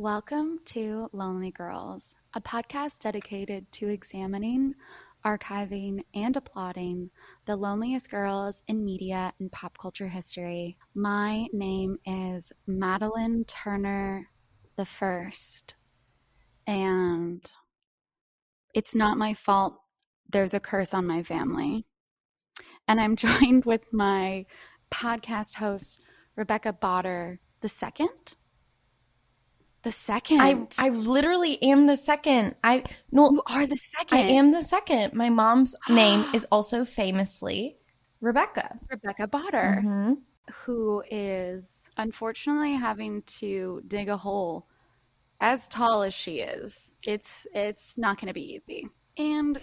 Welcome to Lonely Girls, a podcast dedicated to examining, archiving, and applauding the loneliest girls in media and pop culture history. My name is Madeline Turner the First, and it's not my fault there's a curse on my family. And I'm joined with my podcast host, Rebecca Botter the second. The second. I I literally am the second. I no, You are the second. I am the second. My mom's name is also famously Rebecca. Rebecca Botter, Mhm. who is unfortunately having to dig a hole as tall as she is. It's it's not going to be easy. And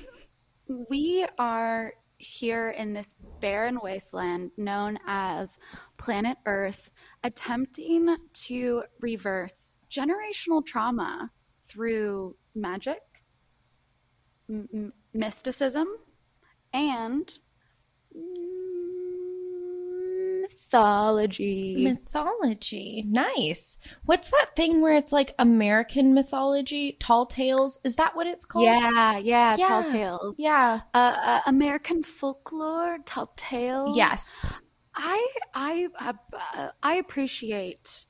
we are here in this barren wasteland known as planet Earth, attempting to reverse generational trauma through magic, m- mysticism, and mythology. Mythology. Nice. What's that thing where it's like American mythology? Tall tales? Is that what it's called? yeah, yeah, tall tales. Yeah. Uh, uh, American folklore, tall tales. Yes. I I uh, I appreciate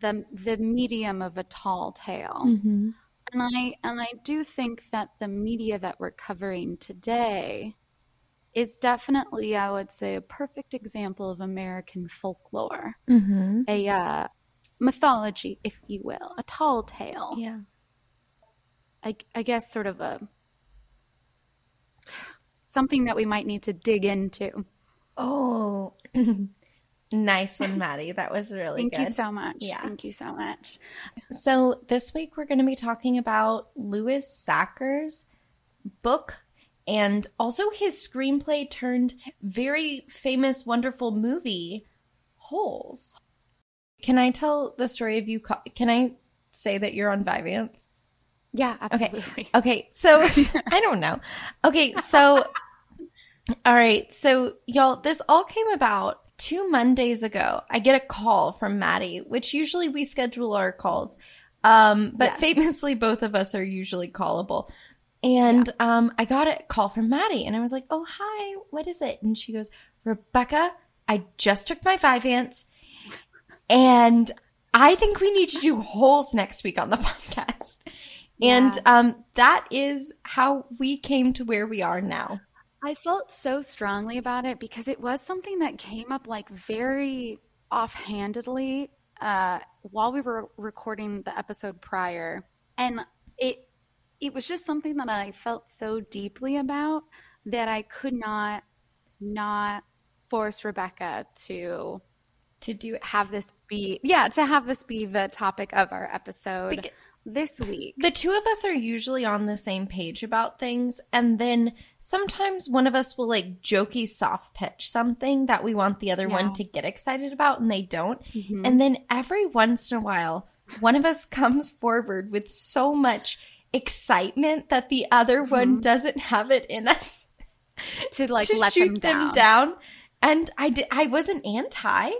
the the medium of a tall tale. Mm-hmm. And I and I do think that the media that we're covering today is definitely, I would say, a perfect example of American folklore, Mm-hmm. a uh, mythology, if you will, a tall tale. Yeah. I, I guess sort of a something that we might need to dig into. Oh, nice one, Maddie. That was really good. Thank good. you so much. Yeah. Thank you so much. So this week we're going to be talking about Louis Sachar's book and also his screenplay turned very famous, wonderful movie, Holes. Can I tell the story of you? ca- Can I say that you're on Vyvanse? Yeah, absolutely. Okay, so I don't know. Okay, so all right, so y'all, this all came about two Mondays ago. I get a call from Maddie, which usually we schedule our calls, um, but Yes. famously both of us are usually callable. And um, I got a call from Maddie, and I was like, "Oh, hi, what is it?" And she goes, "Rebecca, I just took my five Vyvanse, and I think we need to do holes next week on the podcast." And Yeah. um, that is how we came to where we are now. I felt so strongly about it because it was something that came up like very offhandedly uh, while we were recording the episode prior, and it it was just something that I felt so deeply about that I could not not force Rebecca to To do have this be yeah to have this be the topic of our episode. Bec- this week. The two of us are usually on the same page about things, and then sometimes one of us will like jokey soft pitch something that we want the other Yeah. one to get excited about, and they don't. Mhm. And then every once in a while, one of us comes forward with so much excitement that the other one doesn't have it in us to like to let shoot them down. down. And I did, I wasn't anti.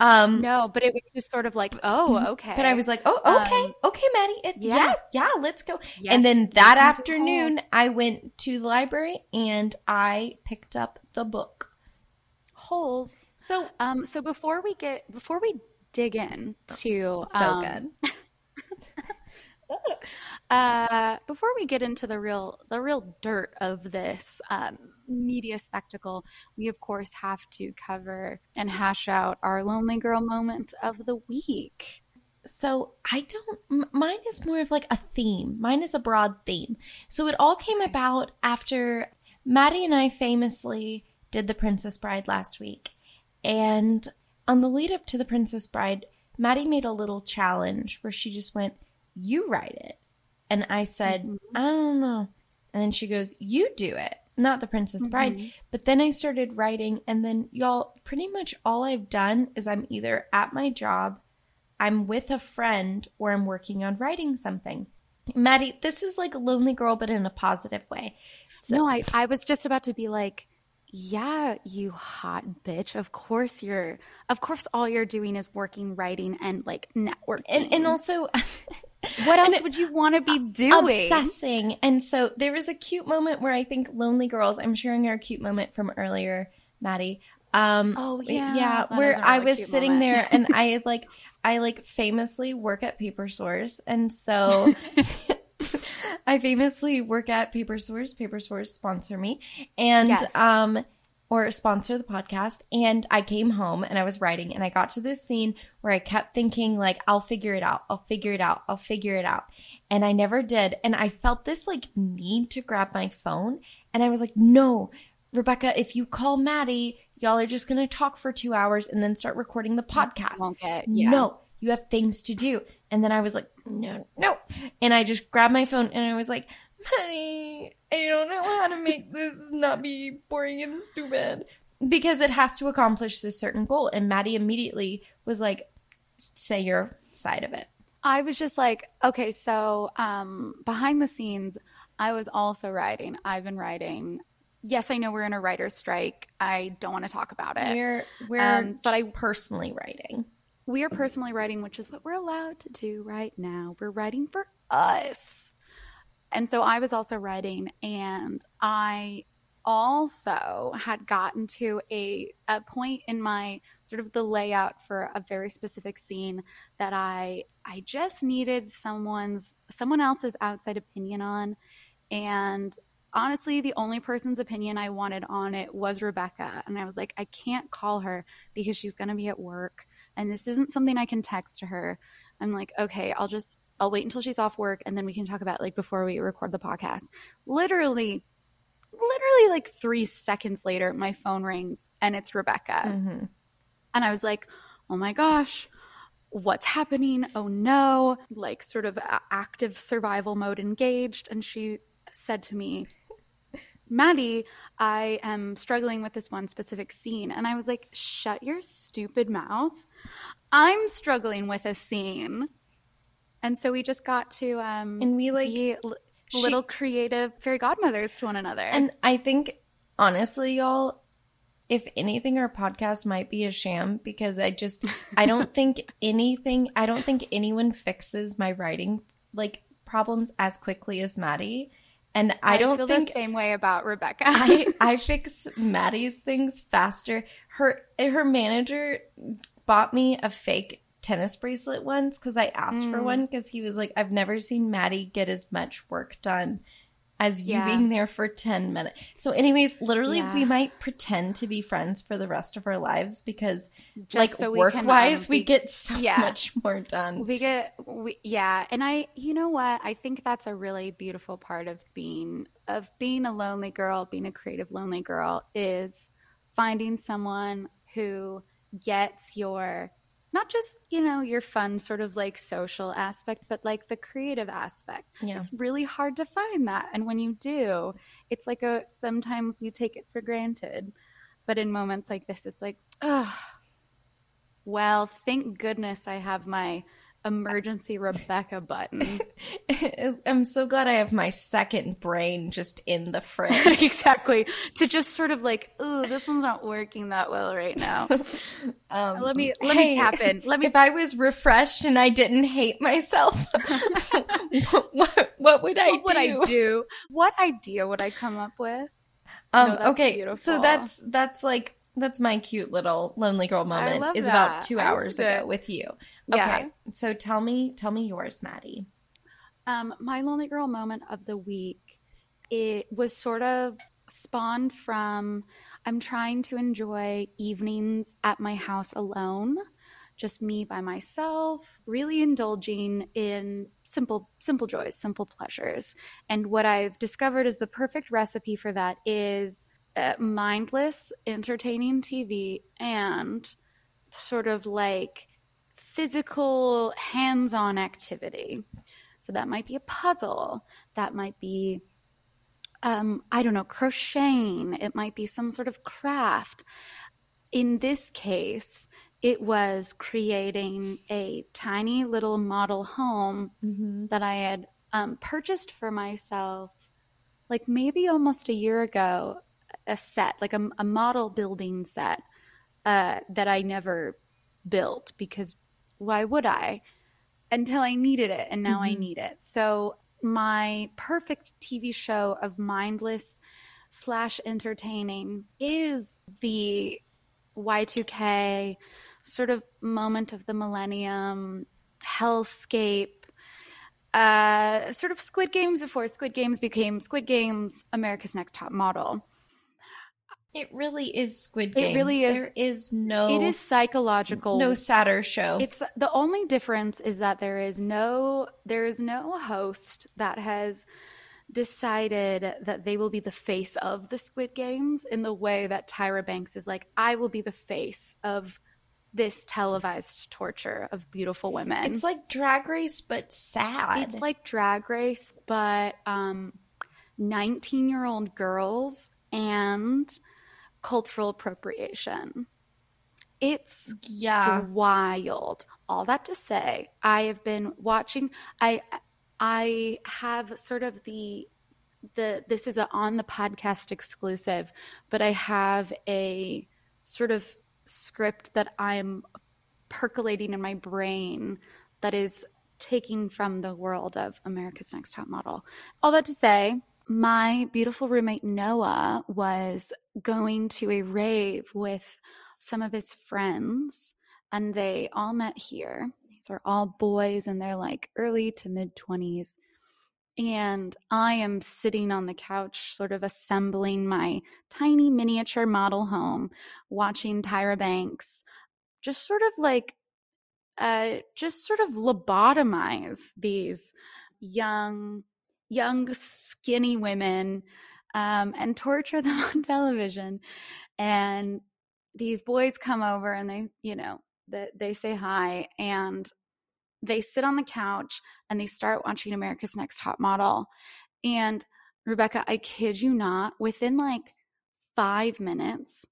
Um, No, but it was just sort of like, oh, okay. But I was like, oh, okay, Um, okay, Maddie. It, yeah. yeah. yeah, let's go. Yes, and then that afternoon, I went to the library and I picked up the book. holes. So, Um, so before we get before we dig in to so um, good. Uh, before we get into the real the real dirt of this um, media spectacle, we of course have to cover and hash out our lonely girl moment of the week. So I don't, m- mine is more of like a theme. Mine is a broad theme. So it all came about after Maddie and I famously did The Princess Bride last week. And on the lead up to The Princess Bride, Maddie made a little challenge where she just went, You write it. And I said, Mhm. I don't know. And then she goes, You do it, not the Princess Bride. Mm-hmm. But then I started writing, and then y'all, pretty much all I've done is I'm either at my job, I'm with a friend, or I'm working on writing something. Maddie, this is like a lonely girl, but in a positive way. So, No, I, I was just about to be like, yeah, you hot bitch. Of course you're, of course all you're doing is working, writing, and like networking. and, and also, what else and- would you want to be doing? obsessing. And so there was a cute moment where I think Lonely Girls, I'm sharing our cute moment from earlier, Maddie. Um, Oh, yeah, yeah, where a I really was sitting moment. there and I like, I like famously work at Paper Source, and so I famously work at Paper Source. Paper Source sponsor me, and Yes. um, or sponsor the podcast. And I came home and I was writing, and I got to this scene where I kept thinking like, "I'll figure it out. I'll figure it out. I'll figure it out," and I never did. And I felt this like need to grab my phone, and I was like, "No." Rebecca, if you call Maddie, y'all are just going to talk for two hours and then start recording the podcast. Won't yeah. No, you have things to do. And then I was like, no, no. And I just grabbed my phone and I was like, honey, I don't know how to make this not be boring and stupid. Because it has to accomplish this certain goal. And Maddie immediately was like, say your side of it. I was just like, okay, so um, behind the scenes, I was also writing. I've been writing. Yes, I know we're in a writer's strike. I don't want to talk about it. We're, we're Um, but just I- personally writing. we are personally writing, which is what we're allowed to do right now. We're writing for us. And so I was also writing, and I also had gotten to a, a point in my sort of the layout for a very specific scene that I I just needed someone's someone else's outside opinion on. And honestly, the only person's opinion I wanted on it was Rebecca. And I was like, I can't call her because she's gonna be at work and this isn't something I can text to her. I'm like, okay, I'll just I'll wait until she's off work and then we can talk about like before we record the podcast. Literally, literally like three seconds later, my phone rings and it's Rebecca. hmm And I was like, oh my gosh, what's happening? Oh no, like sort of active survival mode engaged. And she said to me, Maddie, I am struggling with this one specific scene. And I was like, shut your stupid mouth. I'm struggling with a scene. And so we just got to um, And we like, be l- she- little creative fairy godmothers to one another. And I think, honestly, y'all, if anything, our podcast might be a sham because I just, I don't think anything, I don't think anyone fixes my writing like problems as quickly as Maddie. And I, don't feel think the same way about Rebecca. I, I fix Maddie's things faster. Her her manager bought me a fake tennis bracelet once because I asked for Mm. one because he was like, I've never seen Maddie get as much work done as you Yeah. being there for 10 minutes. So, anyways, literally, Yeah. we might pretend to be friends for the rest of our lives because, Just like, so work wise, um, we get so Yeah. much more done. We get, we, yeah, and I, you know what? I think that's a really beautiful part of being of being a lonely girl, being a creative lonely girl, is finding someone who gets your not just you know your fun sort of like social aspect, but like the creative aspect. Yeah. It's really hard to find that, and when you do, it's like a sometimes we take it for granted, but in moments like this, it's like, oh, well, thank goodness I have my emergency Rebecca button. I'm so glad I have my second brain just in the fridge. exactly. To just sort of like, ooh, this one's not working that well right now. Um, Let me let hey, me tap in. Let me If I was refreshed and I didn't hate myself, what, what would I what would I do? do? What idea would I come up with? Um, No, okay, beautiful. so that's that's like that's my cute little lonely girl moment. love Is about two hours ago it. with you. Yeah. Okay, so tell me tell me yours, Maddie. Um, my lonely girl moment of the week, it was sort of spawned from I'm trying to enjoy evenings at my house alone, just me by myself, really indulging in simple simple joys, simple pleasures. And what I've discovered is the perfect recipe for that is mindless, entertaining TV and sort of like physical hands-on activity. So that might be a puzzle. That might be um, I don't know, crocheting. It might be some sort of craft. In this case, it was creating a tiny little model home Mm-hmm. that I had um, purchased for myself, like maybe almost a year ago, a set, like a, a model building set uh, that I never built because why would I? Until I needed it, and now I Mhm. need it. So, my perfect TV show of mindless slash entertaining is the Y2K sort of moment of the millennium, hellscape, uh, sort of Squid Games before Squid Games became Squid Games, America's Next Top Model. It really is Squid Games. It really is. There is no It is psychological. no sadder show. It's the only difference is that there is no there is no host that has decided that they will be the face of the Squid Games in the way that Tyra Banks is like I will be the face of this televised torture of beautiful women. It's like Drag Race, but sad. It's like drag race, but um, 19 year old girls and cultural appropriation. It's yeah. wild. All that to say, I have been watching. I I have sort of the the this is a on the podcast exclusive, but I have a sort of script that I'm percolating in my brain that is taking from the world of America's Next Top Model. All that to say, my beautiful roommate Noah was going to a rave with some of his friends, and they all met here. These are all boys in their like early to mid 20s. And I am sitting on the couch, sort of assembling my tiny miniature model home, watching Tyra Banks just sort of like, uh, just sort of lobotomize these young, young, skinny women um, and torture them on television. And these boys come over and they, you know, they, they say hi and they sit on the couch and they start watching America's Next Top Model. And Rebecca, I kid you not, within like five minutes,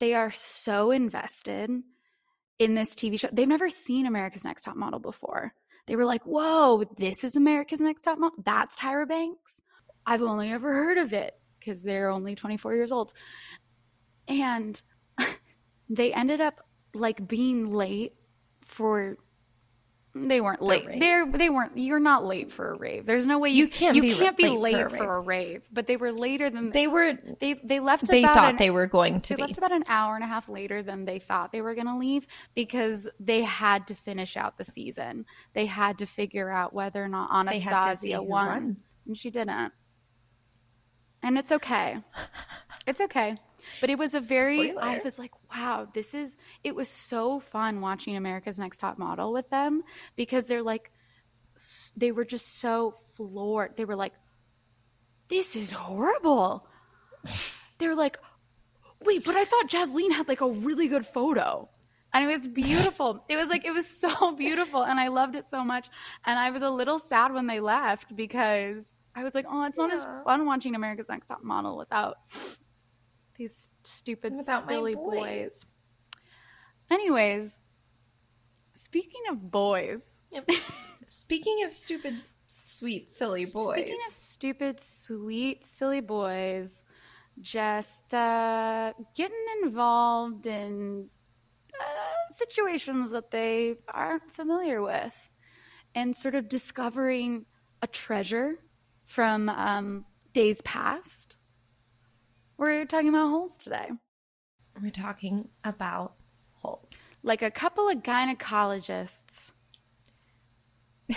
they are so invested in this TV show. They've never seen America's Next Top Model before. They were like, whoa, this is America's Next Top Model? That's Tyra Banks? I've only ever heard of it because they're only 24 years old. And they ended up like being late for they weren't late. They're they weren't you're not late for a rave. There's no way you, You can't you be can't be late late, for a for, a rave. But they were later than They were they they left they about thought an, they were going to they be. left about an hour and a half later than they thought they were going to leave because they had to finish out the season. They had to figure out whether or not They had to see Anastasia won, won. and she didn't. And it's okay. It's okay. But it was a very I was like, wow, this is it was so fun watching America's Next Top Model with them because they're like they were just so floored. They were like this is horrible. They were like, wait, but I thought Jaslene had like a really good photo. And it was beautiful. it was like, it was so beautiful. And I loved it so much. And I was a little sad when they left because I was like, oh, it's not as fun watching America's Next Top Model without these stupid, my silly boys. boys. Anyways, speaking of boys, Yep. Speaking of stupid, sweet, silly boys. Speaking of stupid, sweet, silly boys, just uh, getting involved in uh, situations that they aren't familiar with and sort of discovering a treasure from um, days past. We're talking about holes today. We're talking about holes. Like a couple of gynecologists.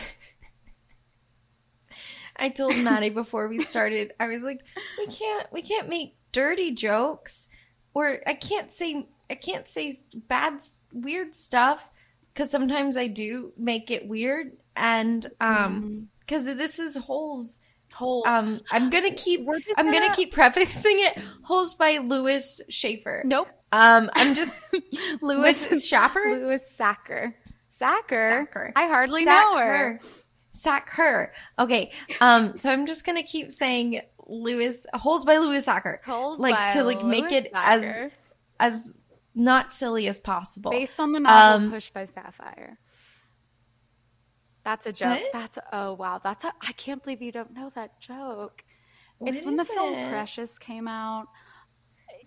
I told Maddie before we started, I was like, we can't we can't make dirty jokes or I can't say I can't say bad weird stuff cuz sometimes I do make it weird and um cuz this is holes Holes. um I'm to keep We're just I'm gonna- keep prefacing it holes by Lewis Schaefer. nope. Um I'm just Lewis Mrs. Schaffer? Lewis Sacker. Sacker. Sacker. I hardly Sack know her. Sack her. Okay. Um, so I'm just gonna keep saying Lewis Holes by Lewis Sacker. Holes like by to like make Louis it as Sacker. as not silly as possible. based on the novel Um, Push by Sapphire. That's a joke. What? That's oh wow. That's a I can't believe you don't know that joke. What it's when the is film? Precious came out.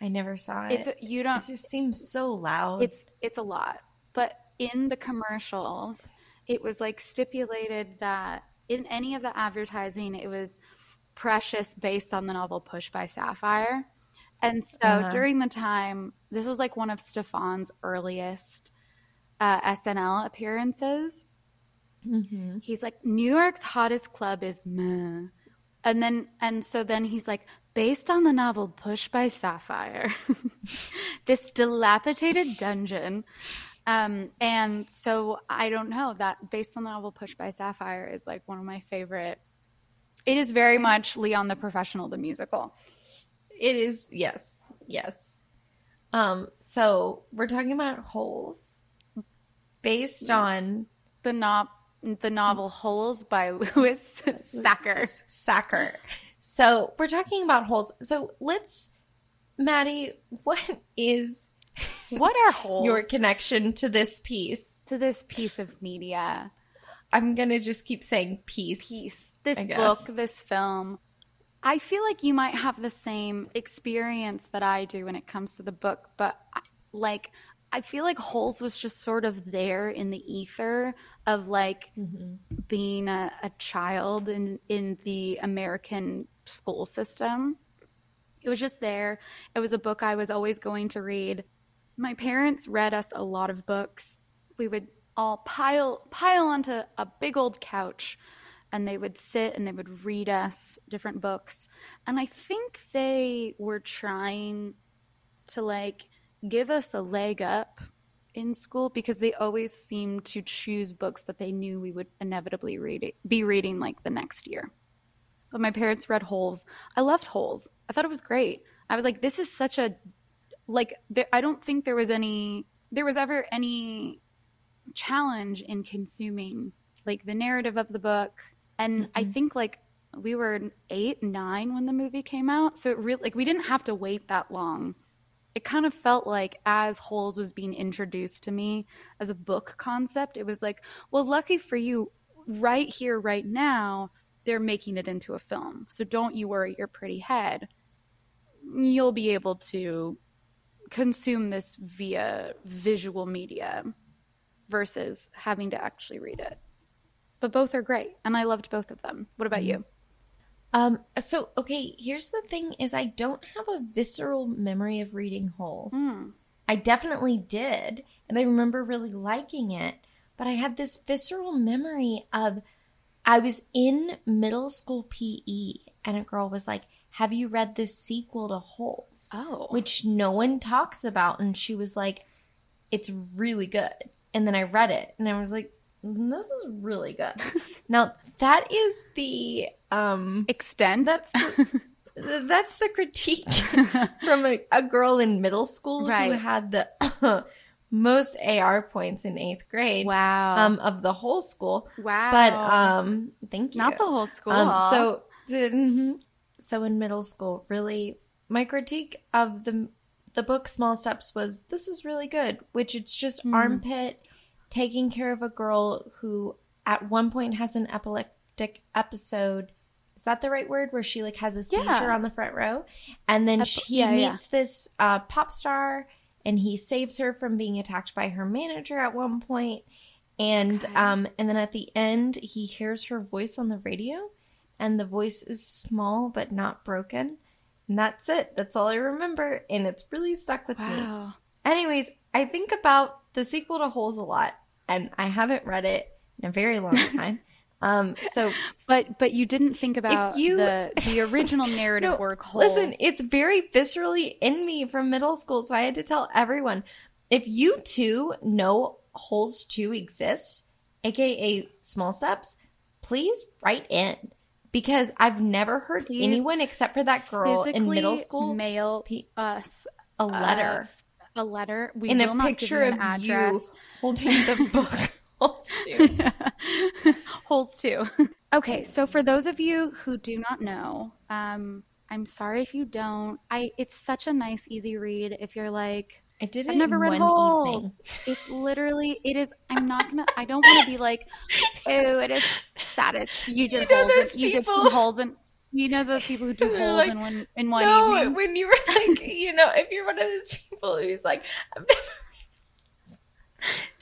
I never saw it. It's you don't it just seems so loud. it's it's a lot but in the commercials it was like stipulated that in any of the advertising it was precious based on the novel push by sapphire and so Uh-huh. during the time this is like one of stefon's earliest uh, snl appearances Mhm. he's like new york's hottest club is meh. and then and so then he's like based on the novel push by sapphire this dilapidated dungeon um and so i don't know that based on the novel push by sapphire is like one of my favorite it is very much leon the professional the musical It is yes, yes. Um, so we're talking about holes based on the no- the novel holes by louis sacker Sacker. So we're talking about holes. So let's, Maddie, what is what are holes your connection to this piece? to this piece of media I'm gonna just keep saying piece. piece, this book, this film. I feel like you might have the same experience that I do when it comes to the book, but I- like I feel like Holes was just sort of there in the ether of like Mhm. being a, a child in in the American school system. It was just there. It was a book I was always going to read. My parents read us a lot of books. We would all pile pile onto a big old couch and they would sit and they would read us different books. And I think they were trying to like give us a leg up in school because they always seemed to choose books that they knew we would inevitably read it, be reading like the next year. But my parents read Holes. I loved Holes. I thought it was great. I was like, this is such a like. There, I don't think there was any there was ever any challenge in consuming like the narrative of the book. And I Mhm. think like we were eight, nine when the movie came out, so it really like we didn't have to wait that long it kind of felt like as Holes was being introduced to me as a book concept, it was like, well, lucky for you, right here, right now, they're making it into a film. So don't you worry your pretty head. You'll be able to consume this via visual media versus having to actually read it. But both are great, and I loved both of them. What about mm-hmm. you? Um, so okay, here's the thing is I don't have a visceral memory of reading Holes. Hmm. I definitely did, and I remember really liking it, but I had this visceral memory of I was in middle school PE and a girl was like, "Have you read this sequel to Holes?" Oh, which no one talks about and she was like, "It's really good." And then I read it and I was like, "This is really good." now, that is the um extent. that's the, that's the critique from a, a girl in middle school who had the most AR points in eighth grade wow. um, of the whole school. wow. But um, thank you. not the whole school. Um, so mhm. so in middle school, really, my critique of the the book Small Steps was this is really good, which it's just Hmm. armpit taking care of a girl who at one point has an epileptic episode. Is that the right word? Where she like has a seizure Yeah. on the front row, and then Ep- she yeah, yeah. meets this uh, pop star, and he saves her from being attacked by her manager at one point, and Okay. um, and then at the end he hears her voice on the radio, and the voice is small but not broken, and that's it. That's all I remember, and it's really stuck with me. wow. Anyways, I think about the sequel to Holes a lot, and I haven't read it in a very long time. um, so But but you didn't think about you- the the original narrative No, work holes. listen, it's very viscerally in me from middle school, so I had to tell everyone if you too know Holes 2 exists, aka Small Steps, please write in because I've never heard Please anyone except for that girl in middle school mail pe- us a letter uh, a letter. We and will a not picture of an you holding the book. holds 2. holds two. Okay, so for those of you who do not know, um, I'm sorry if you don't. I it's such a nice, easy read. If you're like, I did it I've never in read one Holes. evening. It's literally it is. I'm not gonna. I don't want to be like, oh, it is saddest. You did You know holes. And, you did some holes and. You know those people who do holes like, in one in one no, evening. when you were like, you know, if you're one of those people who's like,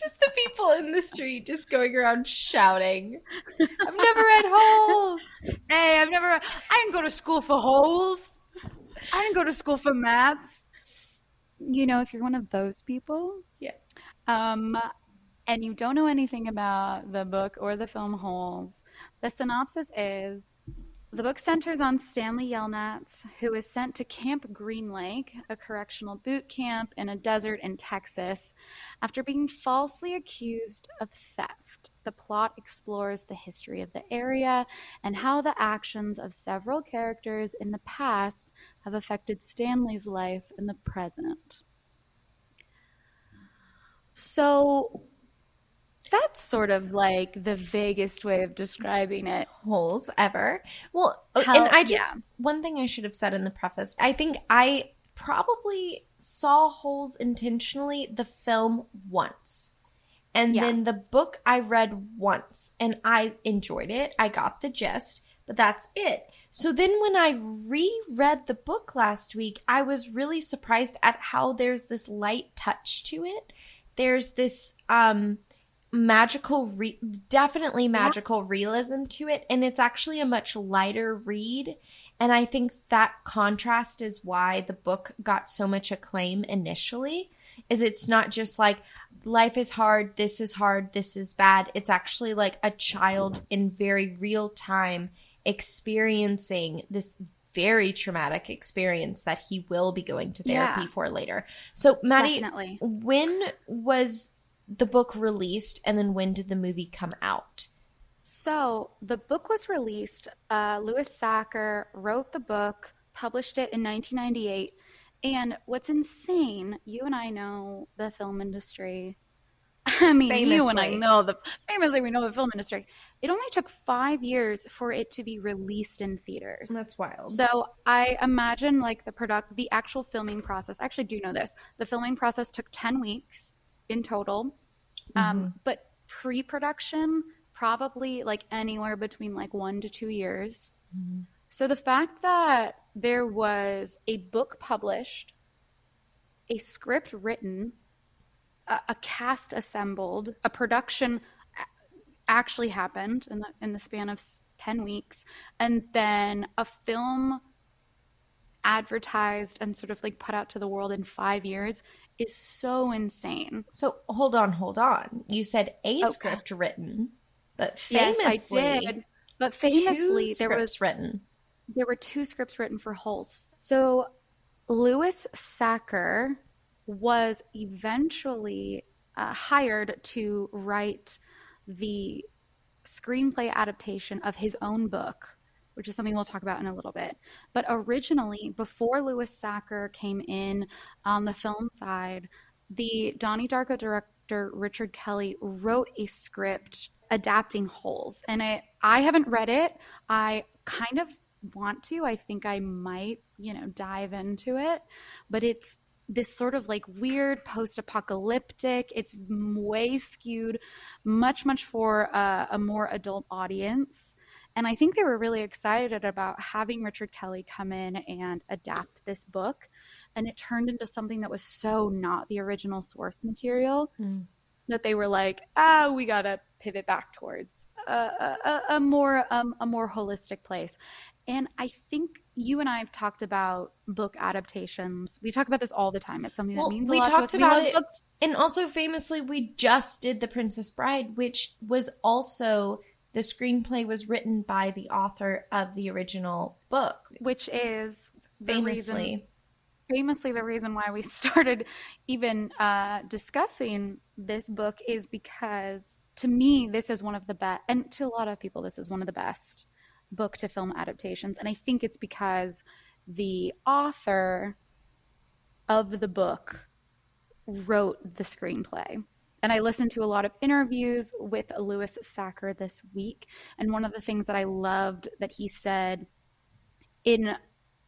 just the people in the street just going around shouting, I've never read Holes. Hey, I've never. I didn't go to school for holes. I didn't go to school for maths. You know, if you're one of those people, Yeah. um, and you don't know anything about the book or the film Holes, the synopsis is the book centers on Stanley Yelnats, who is sent to Camp Green Lake, a correctional boot camp in a desert in Texas, after being falsely accused of theft. The plot explores the history of the area and how the actions of several characters in the past have affected Stanley's life in the present. So that's sort of like the vaguest way of describing it. Holes ever. Well, How- and I just, yeah. one thing I should have said in the preface, I think I probably saw Holes intentionally the film once. And Yeah. then the book I read once and I enjoyed it. I got the gist, but that's it. So then when I reread the book last week, I was really surprised at how there's this light touch to it. There's this um magical re- definitely magical realism to it and it's actually a much lighter read and I think that contrast is why the book got so much acclaim initially is it's not just like life is hard, this is hard, this is bad. It's actually like a child in very real time experiencing this very traumatic experience that he will be going to therapy Yeah. for later. So, Maddie, Definitely. when was the book released and then when did the movie come out? So the book was released. Uh, Louis Sachar wrote the book, published it in 1998. And what's insane, you and I know the film industry. I mean, you and I know the famously we know the film industry. It only took five years for it to be released in theaters. That's wild. So I imagine like the product, the actual filming process. I actually do know this. The filming process took ten weeks in total, um, but pre-production probably like anywhere between like one to two years. So the fact that there was a book published, a script written, a, a cast assembled, a production actually happened in the in the span of 10 weeks and then a film advertised and sort of like put out to the world in 5 years is so insane. so hold on, hold on. You said a Okay. script written, but Yes, famously, I did. But famously there was written. there were two scripts written for Holes. So Louis Sachar was eventually uh, hired to write the screenplay adaptation of his own book, which is something we'll talk about in a little bit. But originally, before Louis Sachar came in on the film side, the Donnie Darko director Richard Kelly wrote a script adapting Holes, and I I haven't read it. I kind of want to. I think I might, you know, dive into it, but it's this sort of like weird post-apocalyptic. It's way skewed, much much for a, a more adult audience. And I think they were really excited about having Richard Kelly come in and adapt this book. And it turned into something that was so not the original source material Mm. that they were like, ah, we gotta pivot back towards a, a, a- more um, a more holistic place. And I think you and I have talked about book adaptations. We talk about this all the time. It's something Well, that means a we lot to talked us. We about it- books. And also famously, we just did The Princess Bride, which was also the screenplay was written by the author of the original book. which is the reason Famously. famously the reason why we started even uh, discussing this book is because to me this is one of the best and to a lot of people this is one of the best book to film adaptations and i think it's because the author of the book wrote the screenplay and I listened to a lot of interviews with Louis Sachar this week. And one of the things that I loved that he said in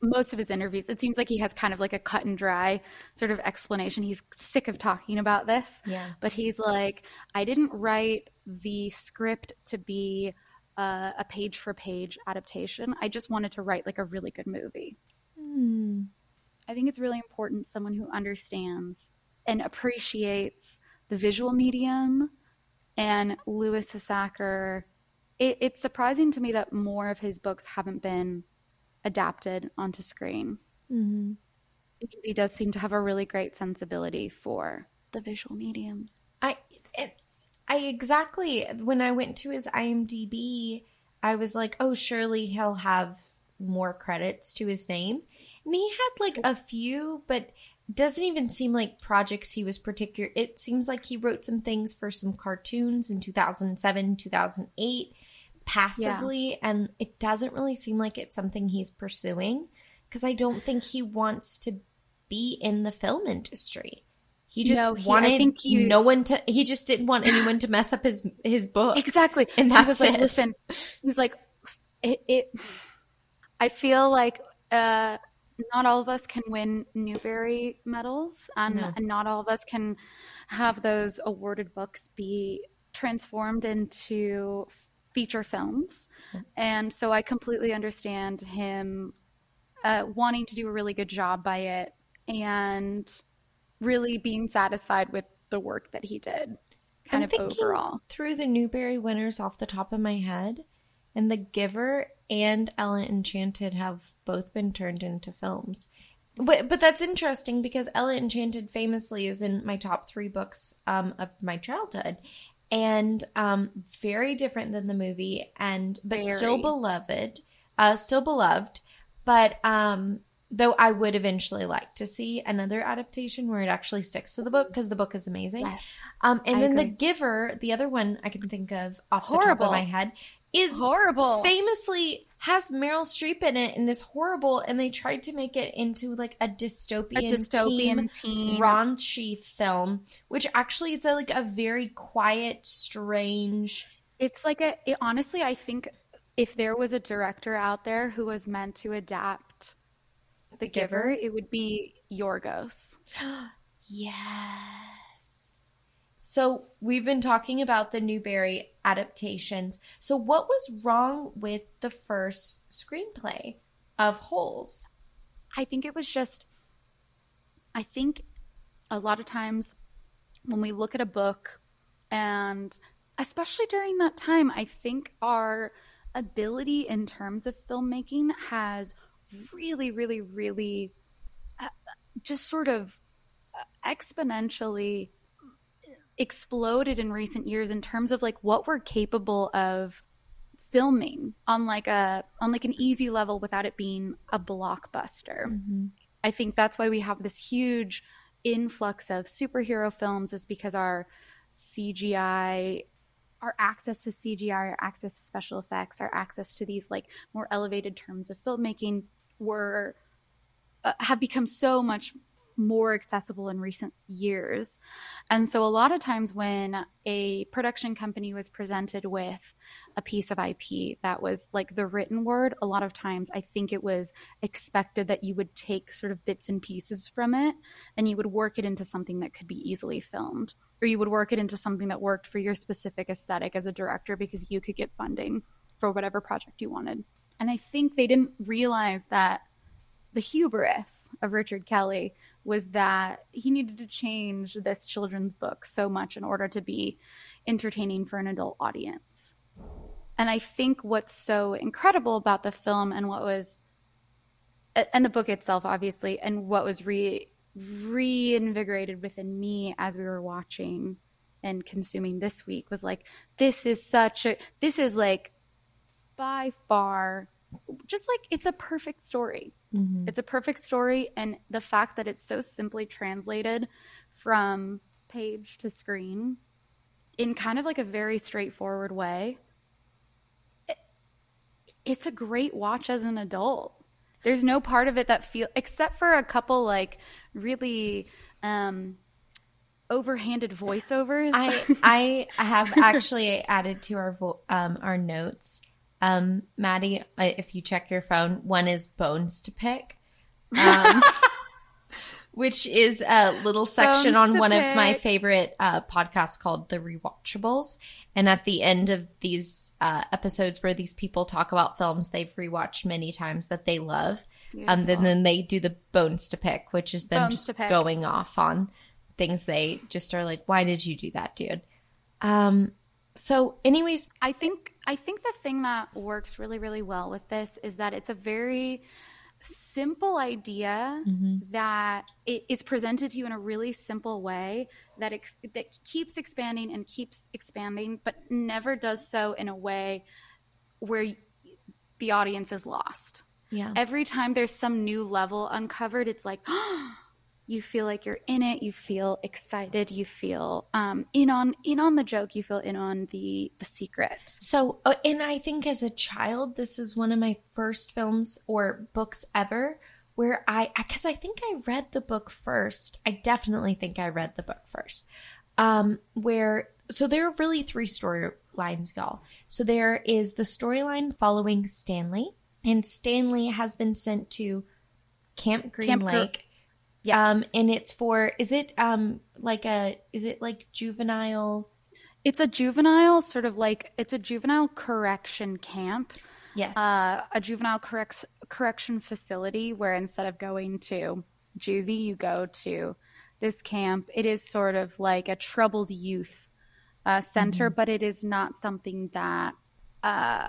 most of his interviews, it seems like he has kind of like a cut and dry sort of explanation. He's sick of talking about this. Yeah. But he's like, I didn't write the script to be uh, a page for page adaptation. I just wanted to write like a really good movie. Hmm. I think it's really important someone who understands and appreciates the visual medium. And Louis Sassaker, it, it's surprising to me that more of his books haven't been adapted onto screen Mhm. because he does seem to have a really great sensibility for the visual medium. I it, I exactly when I went to his IMDb, I was like, oh, surely he'll have more credits to his name, and he had like a few, but doesn't even seem like projects he was particular. It seems like he wrote some things for some cartoons in 2007, 2008 passively and it doesn't really seem like it's something he's pursuing because I don't think he wants to be in the film industry. He just No, he- I wanted think he- no one to. He just didn't want anyone to mess up his his book. Exactly. And that was like, it. listen, he's like, it, it I feel like uh, not all of us can win Newbery medals, and, No. and not all of us can have those awarded books be transformed into feature films. And so I completely understand him uh, wanting to do a really good job by it and really being satisfied with the work that he did, kind I'm of overall. through the Newbery winners off the top of my head, and The Giver and Ella Enchanted have both been turned into films. But but that's interesting because Ella Enchanted famously is in my top three books um, of my childhood, and um, very different than the movie, and but still beloved, uh, still beloved. But um, though I would eventually like to see another adaptation where it actually sticks to the book because the book is amazing. Yes. Um, and I then agree. The Giver, the other one I can think of off the top Horrible. of my head, is Horrible. famously has Meryl Streep in it and is horrible. And they tried to make it into like a dystopian, a dystopian teen, teen. raunchy film, which actually it's a, like a very quiet, strange. It's like a. It, honestly, I think if there was a director out there who was meant to adapt The, Giver, Giver? it would be Yorgos. Yes. So we've been talking about the Newbery adaptations. So what was wrong with the first screenplay of Holes? I think it was just. I think a lot of times when we look at a book, and especially during that time, I think our ability in terms of filmmaking has really, really, really uh, just sort of uh, exponentially exploded in recent years in terms of like what we're capable of filming on like a on like an easy level without it being a blockbuster. Mm-hmm. I think that's why we have this huge influx of superhero films is because our CGI our access to CGI, our access to special effects, our access to these like more elevated terms of filmmaking were uh, have become so much more accessible in recent years. And so a lot of times when a production company was presented with a piece of IP that was like the written word, a lot of times I think it was expected that you would take sort of bits and pieces from it and you would work it into something that could be easily filmed or you would work it into something that worked for your specific aesthetic as a director because you could get funding for whatever project you wanted. And I think they didn't realize that the hubris of Richard Kelly was that he needed to change this children's book so much in order to be entertaining for an adult audience. And I think what's so incredible about the film and what was and the book itself obviously and what was re reinvigorated within me as we were watching and consuming this week was like this is such a this is like by far just like it's a perfect story Mm-hmm. it's a perfect story, and the fact that it's so simply translated from page to screen in kind of like a very straightforward way, it- it's a great watch as an adult. There's no part of it that feel except for a couple like really um overhanded voiceovers. I I have actually added to our vo- um our notes Um, Maddie, if you check your phone, one is bones to pick. Um, which is a little section Bones on one of my favorite uh, podcasts called The Rewatchables. And at the end of these uh, episodes where these people talk about films they've rewatched many times that they love, um, then, then they do the bones to pick, which is them Bones just going off on things they just are like, why did you do that, dude? Um, so, anyways, I think I think the thing that works really really well with this is that it's a very simple idea mm-hmm. that it is presented to you in a really simple way that ex- that keeps expanding and keeps expanding but never does so in a way where y- the audience is lost. yeah. Every time there's some new level uncovered it's like oh, you feel like you're in it you feel excited you feel um, in on in on the joke you feel in on the the secret So, uh, and I think as a child, this is one of my first films or books ever where I, because I think I read the book first. I definitely think I read the book first. Um, where, so there are really three storylines, y'all. So there is the storyline following Stanley, and Stanley has been sent to Camp Green Camp Gr- Lake. Yes. Um, and it's for, is it, um, like a, is it like juvenile? it's a juvenile sort of like it's a juvenile correction camp, Yes. uh, a juvenile correct, correction facility where instead of going to juvie, you go to this camp. It is sort of like a troubled youth uh, center, but it is not something that uh,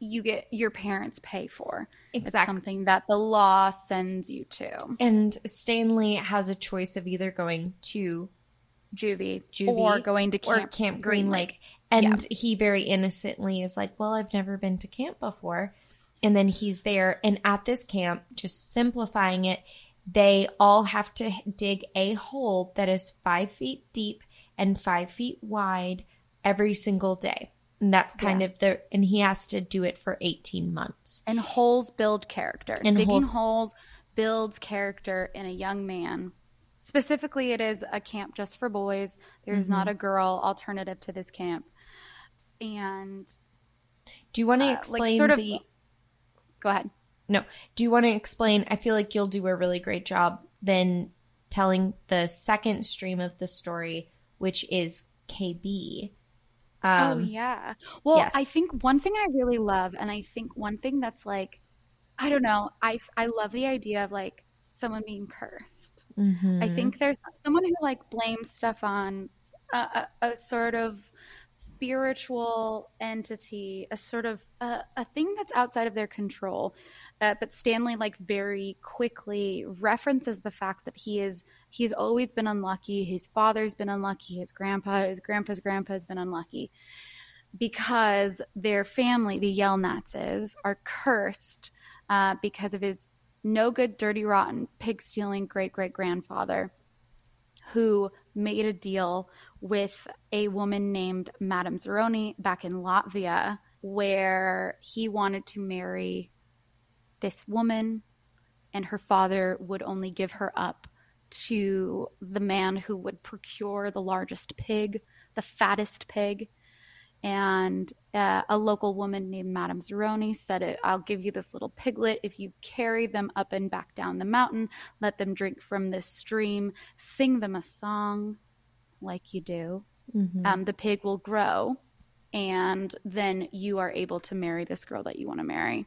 you get your parents pay for. It's Exactly. something that the law sends you to And Stanley has a choice of either going to juvie, Juvie or going to or camp, Camp Green Lake. And Yeah. he very innocently is like, Well, I've never been to camp before. And then he's there. And at this camp, just simplifying it, they all have to dig a hole that is five feet deep and five feet wide every single day. And that's kind Yeah. of the, and he has to do it for 18 months. And holes build character. And Digging holes- holes builds character in a young man. Specifically, it is a camp just for boys. There's Mm-hmm. not a girl alternative to this camp. And Do you want to Uh, like, explain sort of- the, go ahead. No. Do you want to explain? I feel like you'll do a really great job then telling the second stream of the story, which is KB. Um, oh, yeah. Well, yes. I think one thing I really love, and I think one thing that's like, I don't know, I, I love the idea of like someone being cursed. mhm. I think there's someone who like blames stuff on a, a, a sort of spiritual entity, a sort of a, a thing that's outside of their control. Uh, but Stanley like very quickly references the fact that he is he's always been unlucky. His father's been unlucky. His grandpa, his grandpa's grandpa has been unlucky because their family, the Yelnatses, are cursed uh, because of his no good, dirty, rotten, pig stealing great great grandfather who made a deal with a woman named Madame Zeroni back in Latvia, where he wanted to marry this woman, and her father would only give her up to the man who would procure the largest pig, the fattest pig. And uh, a local woman named Madame Zeroni said, I'll give you this little piglet if you carry them up and back down the mountain, let them drink from this stream, sing them a song like you do. Mhm. Um, the pig will grow, and then you are able to marry this girl that you want to marry.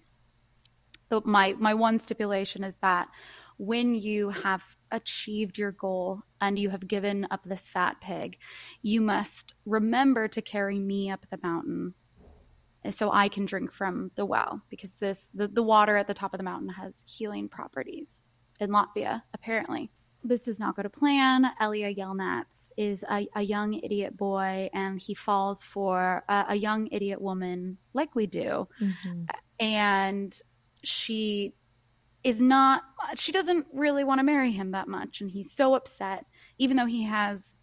But my my one stipulation is that when you have achieved your goal and you have given up this fat pig, you must remember to carry me up the mountain so I can drink from the well because this the, the water at the top of the mountain has healing properties in Latvia, apparently. This does not go to plan. Elya Yelnats is a, a young idiot boy and he falls for a, a young idiot woman like we do Mhm. and she is not she doesn't really want to marry him that much and he's so upset even though he has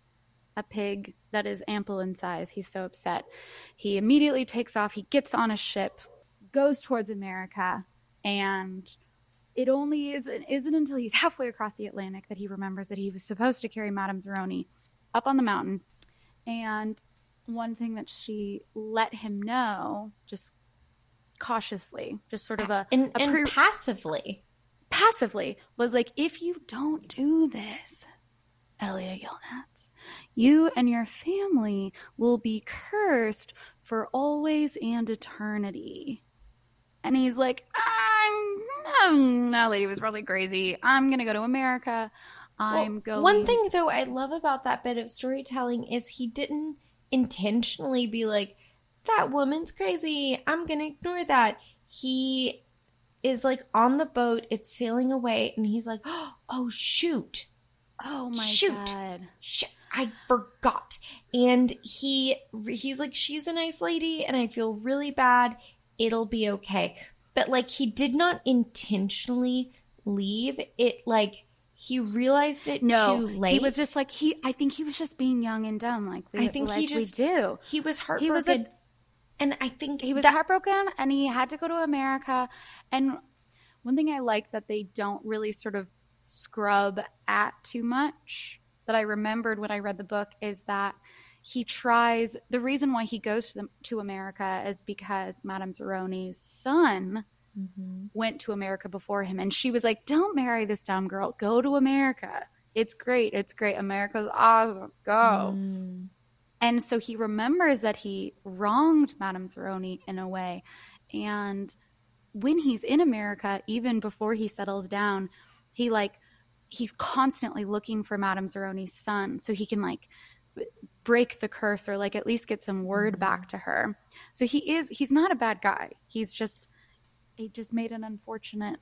a pig that is ample in size he's so upset he immediately takes off he gets on a ship goes towards america and it only is isn't until he's halfway across the atlantic that he remembers that he was supposed to carry madame zeroni up on the mountain and one thing that she let him know just cautiously, just sort of a, and, a and pre- passively. passively was like, if you don't do this, Elya Yelnats, you and your family will be cursed for always and eternity. And he's like, I'm, Um, that lady was probably crazy. I'm going to go to America. I'm Well, going. One thing though I love about that bit of storytelling is he didn't intentionally be like, "That woman's crazy. I'm gonna ignore that." He is like on the boat, it's sailing away, and he's like, "Oh shoot, Oh my Shoot. God. shit, I forgot." And he he's like, "She's a nice lady, and I feel really bad. It'll be okay." But like, he did not intentionally leave. It like he realized it No, too late. he was just like he. I think he was just being young and dumb, like we, I think he just- we do. He was heartbroken. He was a- and I think He was that, heartbroken, and he had to go to America. And one thing I like that they don't really sort of scrub at too much that I remembered when I read the book is that he tries. The reason why he goes to the, to America is because Madame Zeroni's son Mhm. went to America before him. And she was like, Don't marry this dumb girl. Go to America. It's great. It's great. America's awesome. Go. Mm. And so he remembers that he wronged Madame Zeroni in a way. And when he's in America, even before he settles down, he like, he's constantly looking for Madame Zeroni's son so he can like break the curse or like at least get some word Mhm. back to her. So he is, he's not a bad guy. He's just, he just made an unfortunate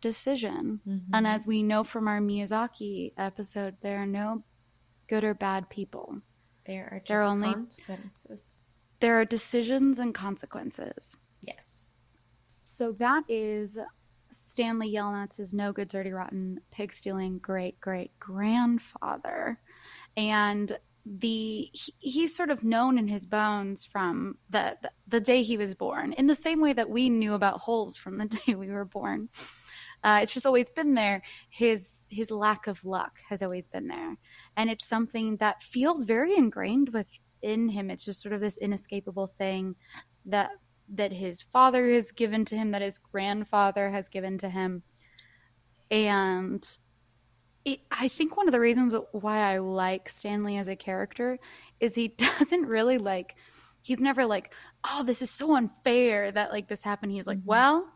decision. Mhm. And as we know from our Miyazaki episode, there are no good or bad people. there are just they're only- consequences. There are decisions and consequences. Yes. So that is Stanley Yelnats's no good, dirty, rotten, pig stealing great great grandfather. And the he, he's sort of known in his bones from the, the the day he was born, in the same way that we knew about holes from the day we were born. Uh, it's just always been there. His his lack of luck has always been there, and it's something that feels very ingrained within him. It's just sort of this inescapable thing that that his father has given to him, that his grandfather has given to him, and it, I think one of the reasons why I like Stanley as a character is he doesn't really like. He's never like, oh, this is so unfair that like this happened. He's like, Mhm. well,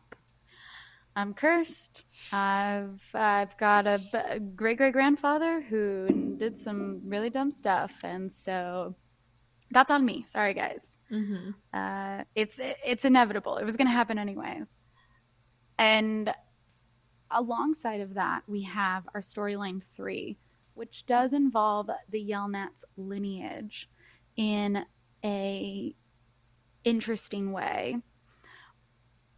I'm cursed. I've I've got a, great great grandfather who did some really dumb stuff, and so that's on me. Sorry, guys. Mm-hmm. Uh, it's it's inevitable. It was going to happen anyways. And alongside of that, we have our storyline three, which does involve the Yelnats lineage in a interesting way.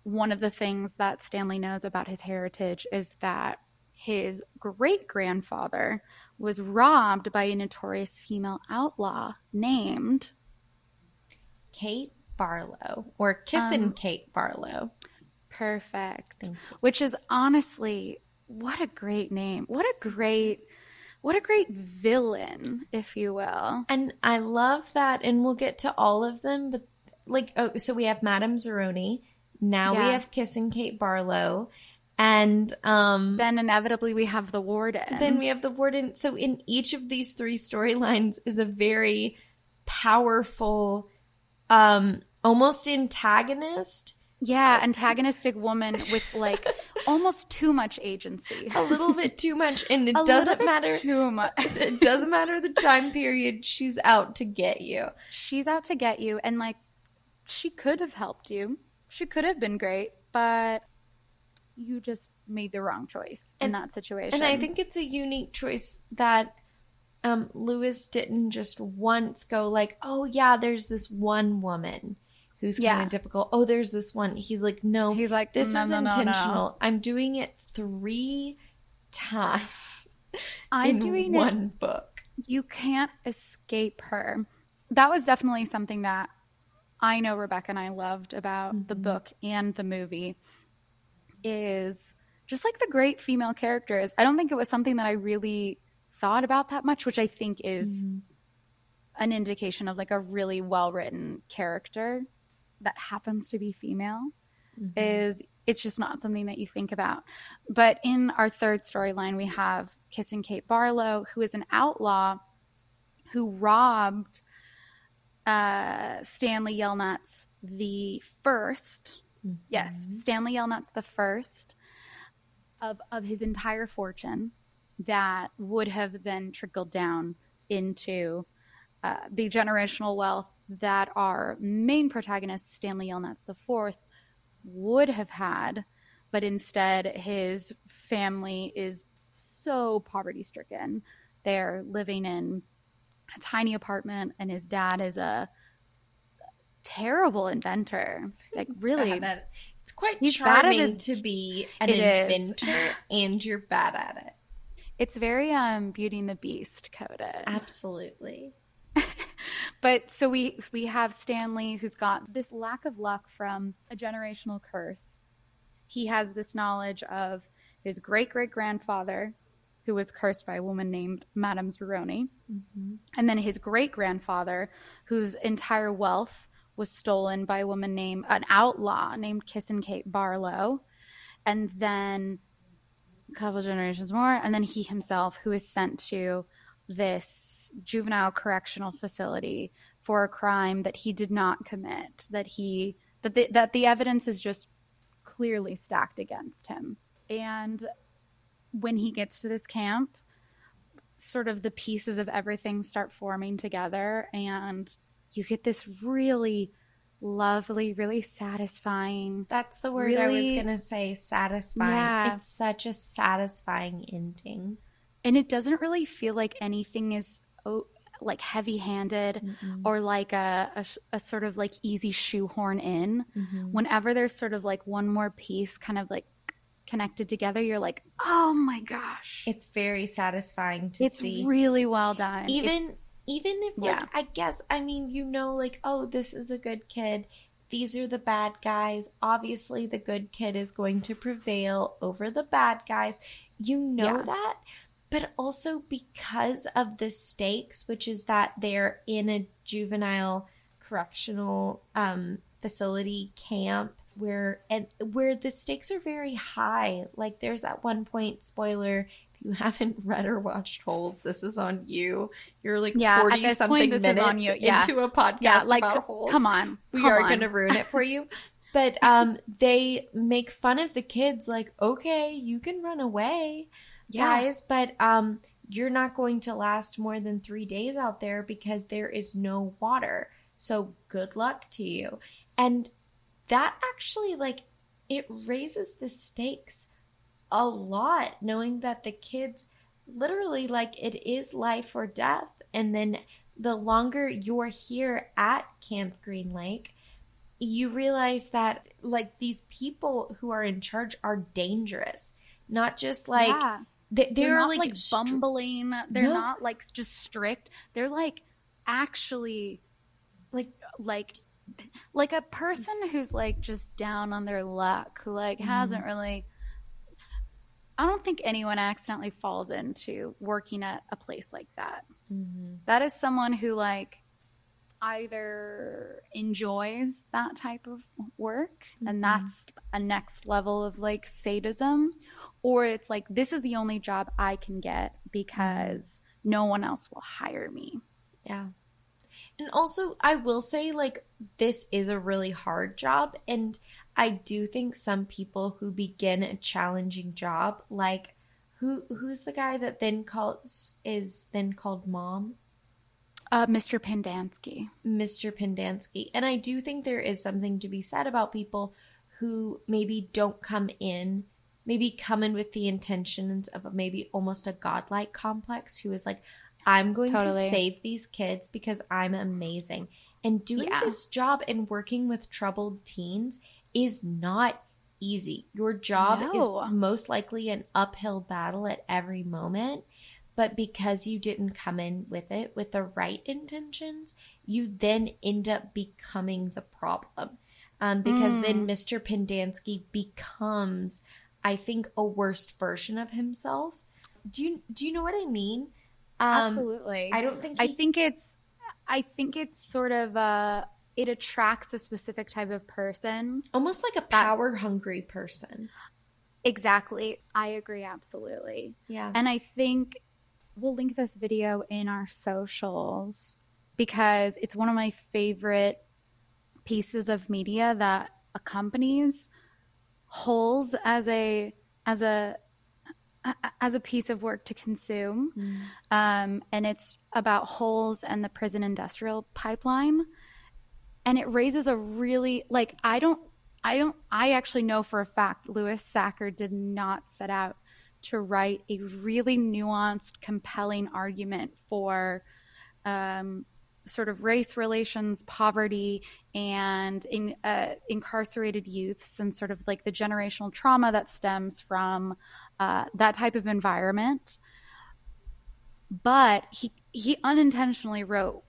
One of the things that Stanley knows about his heritage is that his great grandfather was robbed by a notorious female outlaw named Kate Barlow or Kissin' Um, Kate Barlow. Perfect. Which is honestly what a great name. What a great what a great villain, if you will. And I love that, and we'll get to all of them, but like, oh, so we have Madame Zeroni. Now we Yeah. have Kissing Kate Barlow. And um, Then inevitably we have the warden. then we have the warden. So in each of these three storylines is a very powerful, um, almost antagonist, yeah, antagonistic woman with like almost too much agency. a little bit too much, and it A doesn't matter. too much. It doesn't matter the time period. She's out to get you. She's out to get you and like she could have helped you. She could have been great, but you just made the wrong choice in that situation. And I think it's a unique choice that um, Louis didn't just once go like, "Oh yeah, there's this one woman who's kind of difficult. Oh, there's this one." He's like, "No, he's like this "No, is no, no, intentional. I'm doing it three times I'm in doing it one book." you can't escape her. That was definitely something that I know Rebecca and I loved about the Mhm. book and the movie is just like the great female characters. I don't think it was something that I really thought about that much, which I think is Mhm. an indication of like a really well written character that happens to be female. Mhm. is it's just not something that you think about. But in our third storyline, we have Kissing Kate Barlow, who is an outlaw who robbed uh, Stanley Yelnats the first. Yes, Mhm. Stanley Yelnats the first of of his entire fortune that would have then trickled down into uh, the generational wealth that our main protagonist Stanley Yelnats the fourth would have had, but instead his family is so poverty stricken. They're living in a tiny apartment, and his dad is a terrible inventor. Like really, Bad at it. It's quite He's charming his- to be an is. inventor and you're bad at it. it's very um Beauty and the Beast coded. Absolutely. But so we we have Stanley who's got this lack of luck from a generational curse. He has this knowledge of his great great grandfather, who was cursed by a woman named Madame Zeroni, Mhm. and then his great grandfather, whose entire wealth was stolen by a woman named an outlaw named Kissin Kate Barlow, and then a couple generations more, and then he himself, who is sent to this juvenile correctional facility for a crime that he did not commit, that he that the, that the evidence is just clearly stacked against him. And when he gets to this camp, sort of the pieces of everything start forming together and you get this really lovely, really satisfying That's the word I was going to say satisfying. Yeah. It's such a satisfying ending. And it doesn't really feel like anything is oh, like heavy-handed Mhm. or like a, a, a sort of like easy shoehorn in Mhm. whenever there's sort of like one more piece kind of like connected together you're like oh my gosh It's very satisfying to it's see. really well done even It's- even if like Yeah. I guess I mean you know like oh this is a good kid these are the bad guys obviously the good kid is going to prevail over the bad guys you know Yeah. that but also because of the stakes which is that they're in a juvenile correctional um facility camp where and where the stakes are very high like there's at one point spoiler if you haven't read or watched holes this is on you you're like Yeah, at 40 this something point, this is minutes on you. Yeah. into a podcast yeah like about holes come on we come are on. going to ruin it for you but um they make fun of the kids like okay you can run away Yeah. guys but um you're not going to last more than 3 days out there because there is no water so good luck to you and that actually like it raises the stakes a lot knowing that the kids literally like it is life or death and then the longer you're here at camp green lake you realize that like these people who are in charge are dangerous not just like yeah. They, they're, they're, not like, like, str- bumbling they're No. not like just strict they're like actually like like like a person who's like just down on their luck who like Mm-hmm. hasn't really i don't think anyone accidentally falls into working at a place like that Mhm. that is someone who like either enjoys that type of work Mhm. and that's a next level of like sadism or it's like this is the only job i can get because no one else will hire me Yeah. And also, I will say, like, this is a really hard job. And I do think some people who begin a challenging job, like, who who's the guy that then calls is then called mom? uh, mr Pendanski Mr. Pendanski. And I do think there is something to be said about people who maybe don't come in, maybe come in with the intentions of maybe almost a godlike complex who is like, I'm going Totally. to save these kids because I'm amazing. And doing Yeah. this job and working with troubled teens is not easy. Your job No. is most likely an uphill battle at every moment. But because you didn't come in with it with the right intentions, you then end up becoming the problem. Um, because Mm. then Mr. Pendanski becomes, I think, a worst version of himself. Do you do you know what I mean? Um, absolutely I don't think I think it's I think it's sort of uh it attracts a specific type of person. Almost like a power hungry person. Exactly. I agree absolutely. Yeah. And I think we'll link this video in our socials because it's one of my favorite pieces of media that accompanies holes as a as a as a piece of work to consume Mm. um, and it's about holes and the prison industrial pipeline and it raises a really like i don't i don't i actually know for a fact Louis Sachar did not set out to write a really nuanced compelling argument for um, sort of race relations poverty and in, uh, incarcerated youths and sort of like the generational trauma that stems from uh, that type of environment but he he unintentionally wrote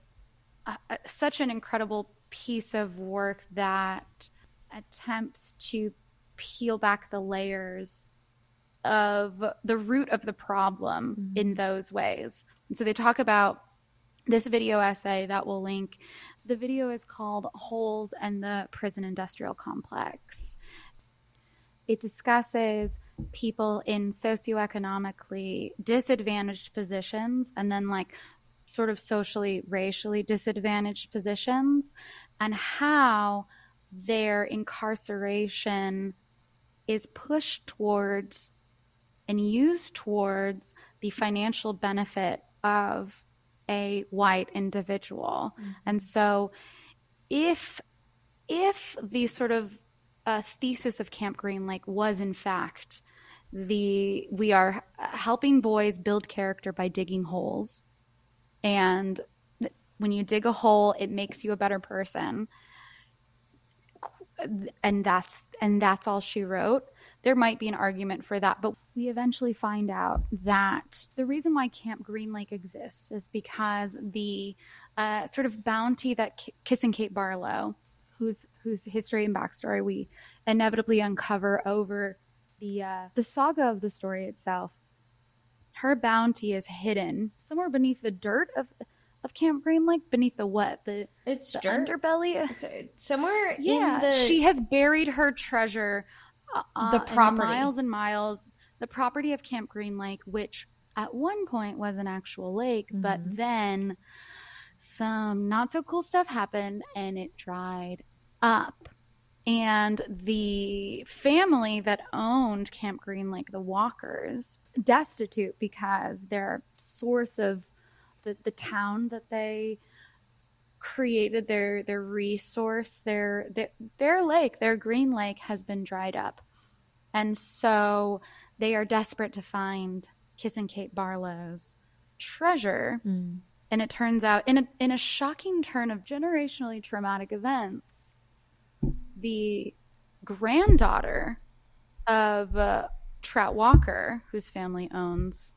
uh, uh, such an incredible piece of work that attempts to peel back the layers of the root of the problem Mhm. in those ways. And so they talk about this video essay that we'll link. The video is called Holes and the Prison Industrial Complex. It discusses people in socioeconomically disadvantaged positions and then, like, sort of socially, racially disadvantaged positions and how their incarceration is pushed towards and used towards the financial benefit of a white individual. And so if if the sort of uh, thesis of Camp Green Lake was in fact the we are helping boys build character by digging holes. And when you dig a hole it makes you a better person. And that's and that's all she wrote there might be an argument for that but we eventually find out that the reason why camp green lake exists is because the uh, sort of bounty that K- kissing kate barlow whose whose history and backstory we inevitably uncover over the uh, the saga of the story itself her bounty is hidden somewhere beneath the dirt of of camp green lake beneath the what the, It's the dirt. underbelly So, somewhere yeah, in the she has buried her treasure. Uh, The property. miles and miles, the property of Camp Green Lake, which at one point was an actual lake, but Mhm. then some not so cool stuff happened and it dried up. And the family that owned Camp Green Lake, the Walkers, destitute because their source of the, the town that they created their their resource their, their their lake their green lake has been dried up and so they are desperate to find kissing kate barlow's treasure Mm. and it turns out in a in a shocking turn of generationally traumatic events the granddaughter of uh, Trout Walker whose family owns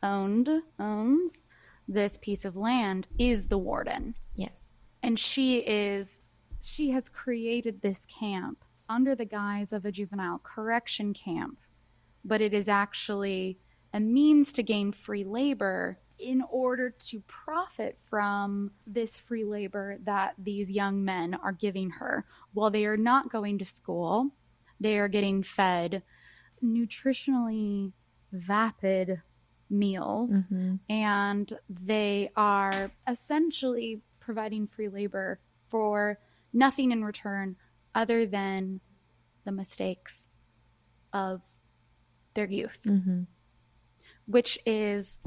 owned owns this piece of land is the warden yes. and she is she has created this camp under the guise of a juvenile correction camp but it is actually a means to gain free labor in order to profit from this free labor that these young men are giving her while they are not going to school they are getting fed nutritionally vapid meals Mhm. and they are essentially providing free labor for nothing in return other than the mistakes of their youth, Mhm. which is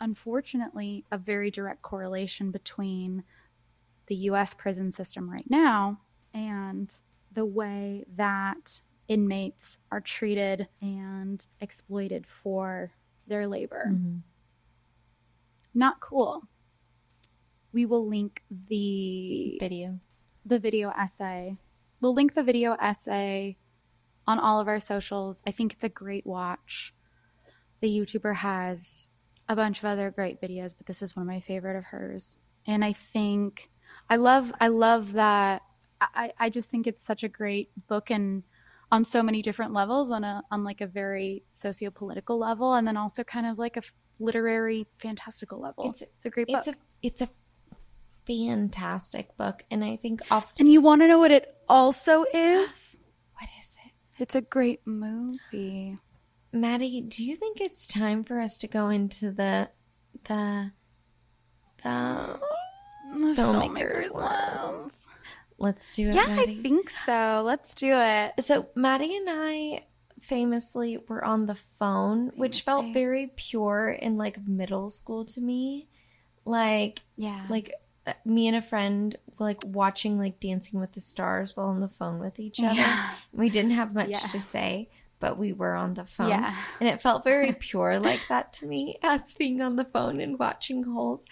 unfortunately a very direct correlation between the US prison system right now and the way that inmates are treated and exploited for their labor Mhm. not cool. We will link the Video. the video essay. We'll link the video essay on all of our socials. I think it's a great watch. The YouTuber has a bunch of other great videos, but this is one of my favorite of hers. And I think I love I love that I, I just think it's such a great book and on so many different levels on a on like a very socio-political level and then also kind of like a f- literary fantastical level. It's- It's, a great It's book. a it's a fantastic book. And I think often. And you want to know what it also is? What is it? It's a great movie. Maddie, do you think it's time for us to go into the. the. the. The Filmmakers filmmakers lens. Let's do it, Yeah, Maddie? I think so. Let's do it. So Maddie and I famously were on the phone, which felt very pure in like middle school to me. Like Yeah. like uh, me and a friend were like watching like Dancing with the Stars while on the phone with each other. Yeah. We didn't have much to say, but we were on the phone. Yeah. And it felt very pure like that to me, us being on the phone and watching holes.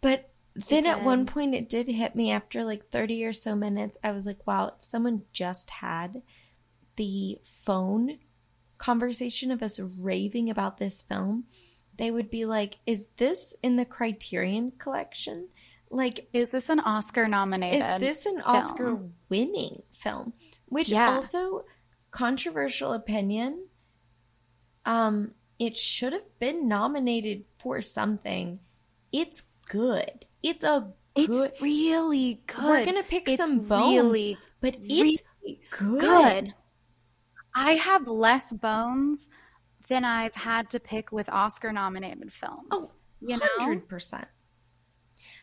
But then at one point it did hit me after like 30 or so minutes. I was like, wow, if someone just had the phone conversation of us raving about this film, they would be like, is this in the Criterion collection? Like, Is this an Oscar nominated? is this an Oscar winning film? Which Yeah. also controversial opinion. Um, it should have been nominated for something. It's good. It's a It's good. really good. We're gonna pick It's some bones, really, but it's really good. good. I have less bones than I've had to pick with Oscar nominated films. Oh, you know? hundred percent.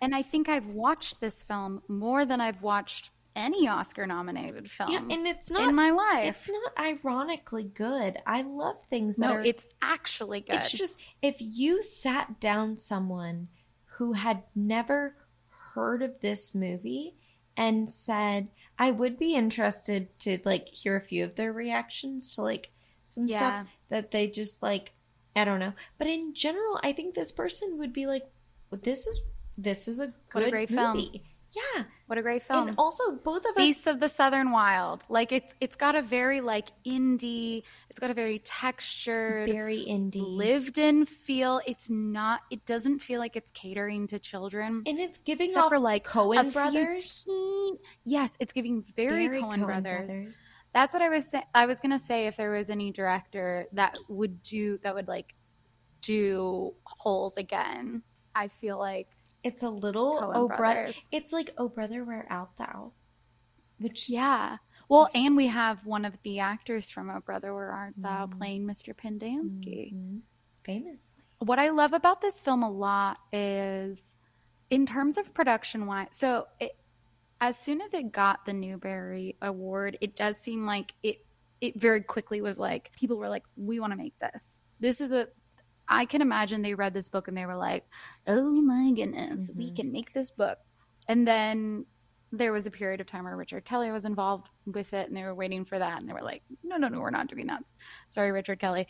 And I think I've watched this film more than I've watched any Oscar nominated film Yeah, and it's not. in my life. It's not ironically good. I love things that no, are. it's actually good. It's just if you sat down someone who had never heard of this movie and said, I would be interested to like hear a few of their reactions to like some Yeah. stuff that they just like I don't know. But in general, I think this person would be like this is this is a What a good great film. Yeah. what a great film. And also both of us Beasts of the Southern Wild. Like it's it's got a very like indie, it's got a very textured, very indie. lived in feel. It's not it doesn't feel like it's catering to children. and it's giving Except off for like Coen brothers. teen- yes, it's giving very, Very Coen brothers. brothers. That's what I was saying. I was gonna say if there was any director that would do that would like do holes again. I feel like It's a little Coen oh brother. It's like oh brother, where art thou? Which yeah. Well, and we have one of the actors from Oh Brother Where Art Thou Mm. playing Mr. Pendanski. Mhm. famously. What I love about this film a lot is in terms of production wise. So it, as soon as it got the Newbery Award, it does seem like it it very quickly was like people were like, we want to make this. This is a I can imagine they read this book and they were like, oh my goodness, we Mhm. can make this book. And then there was a period of time where Richard Kelly was involved with it and they were waiting for that and they were like, no, no, no, we're not doing that. Sorry, Richard Kelly.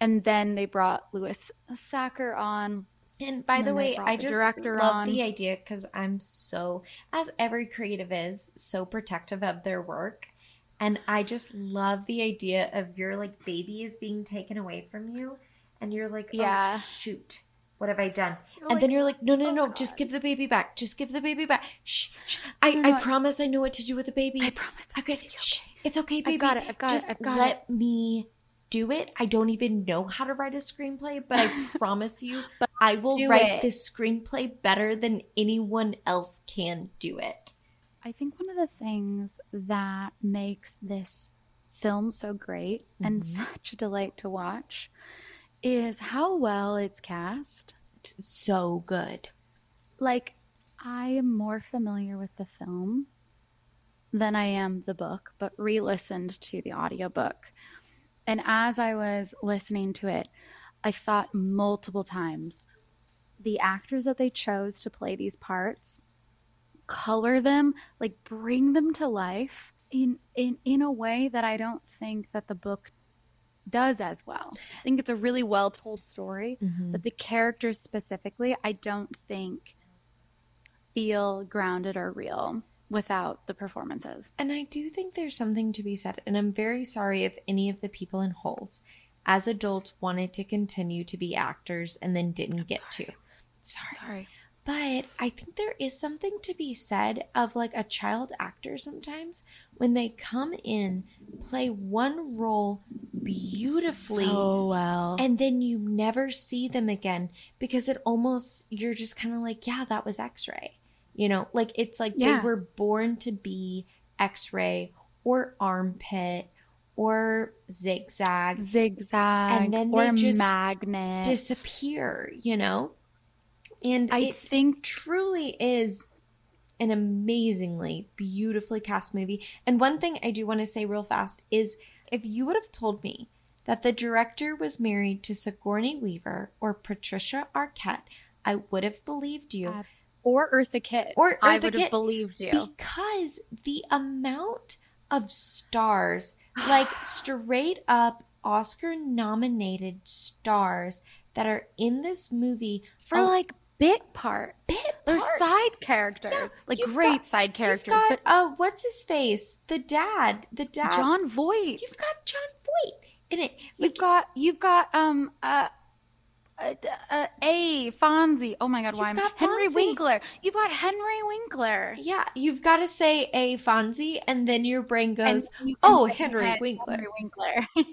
And then they brought Louis Sachar on. And by And the way, I the just director love on. the idea because I'm so, as every creative is, so protective of their work. And I just love the idea of your like baby is being taken away from you, and you're like, Yeah. oh shoot, what have I done? You're and then you're like, no, no, "Oh, no, God." just give the baby back. Just give the baby back. Shh, shh. I, No, no, I it's- promise I know what to do with the baby. I promise. I've got shh, It's okay, baby. I've got it. I've got Just it. I've got let it. me do it. I don't even know how to write a screenplay, but I promise you, but I will write it. this screenplay better than anyone else can do it. I think one of the things that makes this film so great and Mhm. such a delight to watch is how well it's cast. It's so good. Like, I am more familiar with the film than I am the book, but re listened to the audiobook. And as I was listening to it, I thought multiple times the actors that they chose to play these parts color them, like bring them to life in in in a way that I don't think that the book does as well. I think it's a really well told story, mm-hmm. but the characters specifically, I don't think feel grounded or real without the performances. And I do think there's something to be said, and I'm very sorry if any of the people in Holes as adults wanted to continue to be actors and then didn't get sorry. to. Sorry. Sorry. But I think there is something to be said of like a child actor sometimes when they come in, play one role beautifully, So well. and then you never see them again because it almost, you're just kind of like, yeah, that was x ray. You know, like it's like Yeah. they were born to be x ray or armpit or zigzag, Zigzag And then or they just magnet. disappear, you know? And I it think truly is an amazingly beautifully cast movie. And one thing I do want to say real fast is if you would have told me that the director was married to Sigourney Weaver or Patricia Arquette, I would have believed you. Uh, or Eartha Kitt. Or Eartha I would Kitt. have believed you. Because the amount of stars, like straight up Oscar nominated stars that are in this movie for like bit parts. bit They're parts. side characters. Yeah, like great got- side characters. Got, but uh, what's his face? The dad. The dad. Jon Voight. You've got Jon Voight in it. You've Like, got you've got um uh, uh, uh a Fonzie. Oh my God, why You've got Henry Fonzie. Winkler? You've got Henry Winkler. yeah, you've got to say a Fonzie, and then your brain goes, you "Oh, Henry Winkler." Henry Winkler.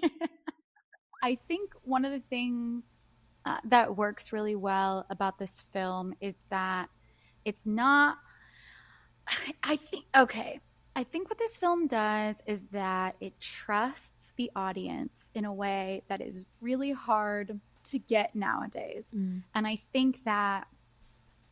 I think one of the things uh, that works really well about this film is that it's not. I think okay. I think what this film does is that it trusts the audience in a way that is really hard to get nowadays. Mm. And I think that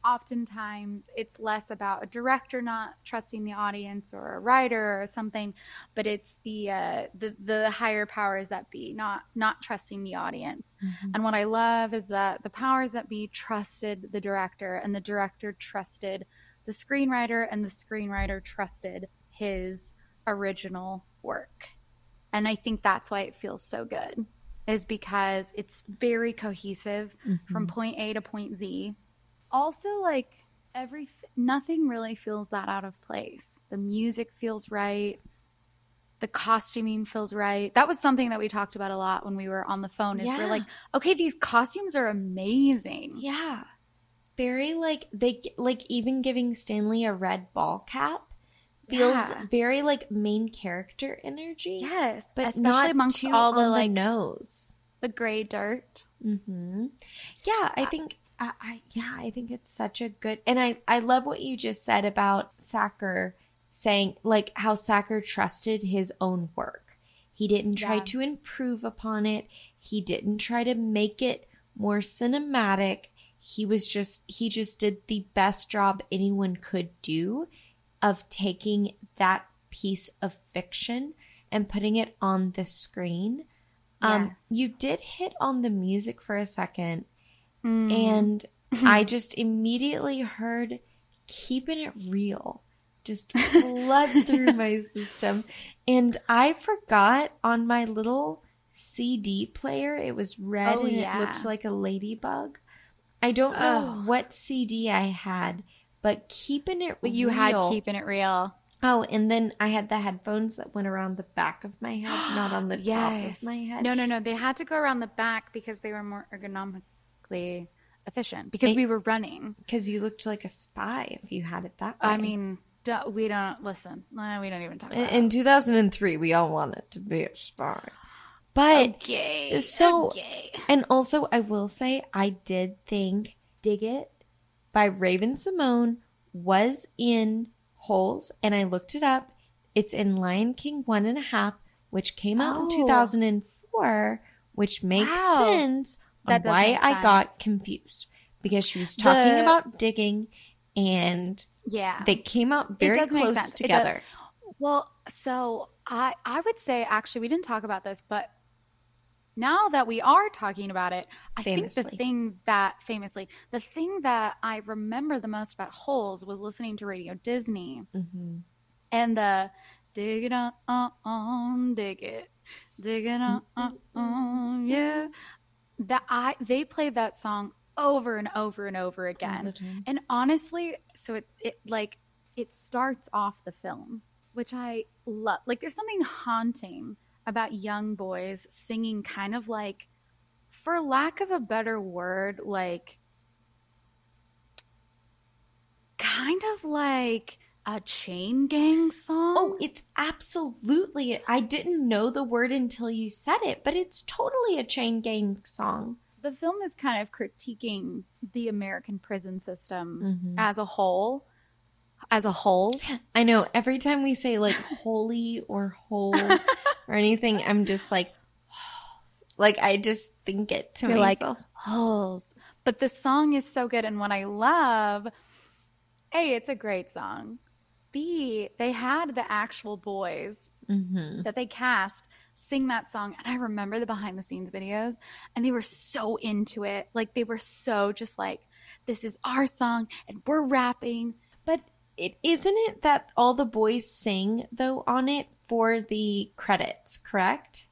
oftentimes it's less about a director not trusting the audience or a writer or something, but it's the uh, the the higher powers that be not not trusting the audience. Mhm. And what I love is that the powers that be trusted the director, and the director trusted the screenwriter, and the screenwriter trusted his original work. And I think that's why it feels so good, is because it's very cohesive from Mhm. point A to point Z. Also, like every nothing really feels that out of place. The music feels right. The costuming feels right. That was something that we talked about a lot when we were on the phone. Is Yeah. we're like, okay, these costumes are amazing. Yeah. Very like they like even giving Stanley a red ball cap feels Yeah. very like main character energy. Yes, But especially not amongst all the like nose. the gray dirt. Mm-hmm. Yeah, I think I, I yeah, I think it's such a good and I I love what you just said about Sachar saying like how Sachar trusted his own work. He didn't try Yeah. to improve upon it. He didn't try to make it more cinematic. He was just he just did the best job anyone could do of taking that piece of fiction and putting it on the screen. Um, Yes. you did hit on the music for a second, Mm. and I just immediately heard keeping it real just flood through my system. And I forgot on my little CD player, it was red Oh, and yeah. it looked like a ladybug. I don't know Ugh. what CD I had, but keeping it But you real. had keeping it real. Oh, and then I had the headphones that went around the back of my head, not on the top of my head. No, no, no. They had to go around the back because they were more efficient because Hey. we were running. Because you looked like a spy if you had it that way. I mean, do we don't listen. We don't even talk in, in 2003, we all wanted to be a spy. But, Okay. so- okay. and also, I will say, I did think Dig It by Raven-Symoné was in Holes, and I looked it up. It's in Lion King One and a Half, which came out Oh. in 2004, which makes Wow. sense That why I got confused. Because she was talking The- about digging, and Yeah. they came out very close. It does. together. Well, so I I would say actually we didn't talk about this, but now that we are talking about it, I think the thing that famously the thing that I remember the most about holes was listening to Radio Disney hmm and the dig it on on on dig it dig it on on on yeah that I they played that song over and over and over again and honestly, so it, it like it starts off the film, which I love. Like there's something haunting about young boys singing kind of like for lack of a better word, like kind of like a chain gang song. Oh, it's absolutely. I didn't know the word until you said it, but it's totally a chain gang song. the film is kind of critiquing the American prison system Mhm. as a whole as a whole. I know every time we say like holy or holes or anything, I'm just like, holes. like I just think it to You're like, myself. Holes. But the song is so good. And what I love, A, it's a great song. B, they had the actual boys hmm that they cast sing that song. And I remember the behind the scenes videos, and they were so into it. Like they were so just like, this is our song, and we're rapping. But it isn't it that all the boys sing though on it for the credits, correct?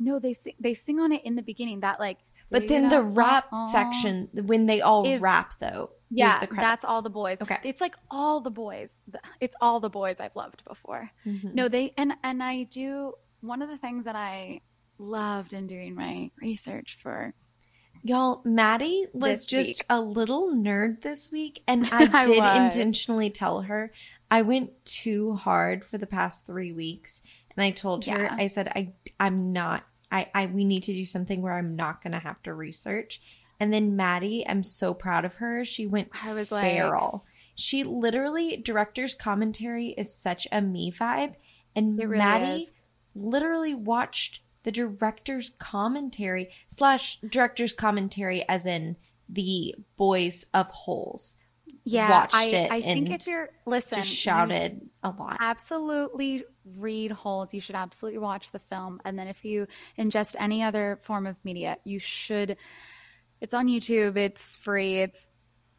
No, they sing, they sing on it in the beginning. That like, But then the rap Aw. section, when they all Is- rap though, Yeah, that's all the boys. Okay. it's like all the boys. It's all the boys I've loved before. Mhm. No, they and and I do. One of the things that I loved in doing my research for Y'all, Maddie was just week. a little nerd this week, and I I did was. intentionally tell her I went too hard for the past three weeks, and I told her I said I I'm not I I we need to do something where I'm not gonna have to research. And then Maddie, I'm so proud of her. She went I was like- she literally director's commentary is such a me vibe, and really Maddie is. literally watched the director's commentary slash director's commentary as in the boys of holes yeah, watched I, it I think if you're listen, just shouted a lot absolutely read holds. You should absolutely watch the film, and then if you ingest any other form of media, you should. It's on YouTube. It's free. It's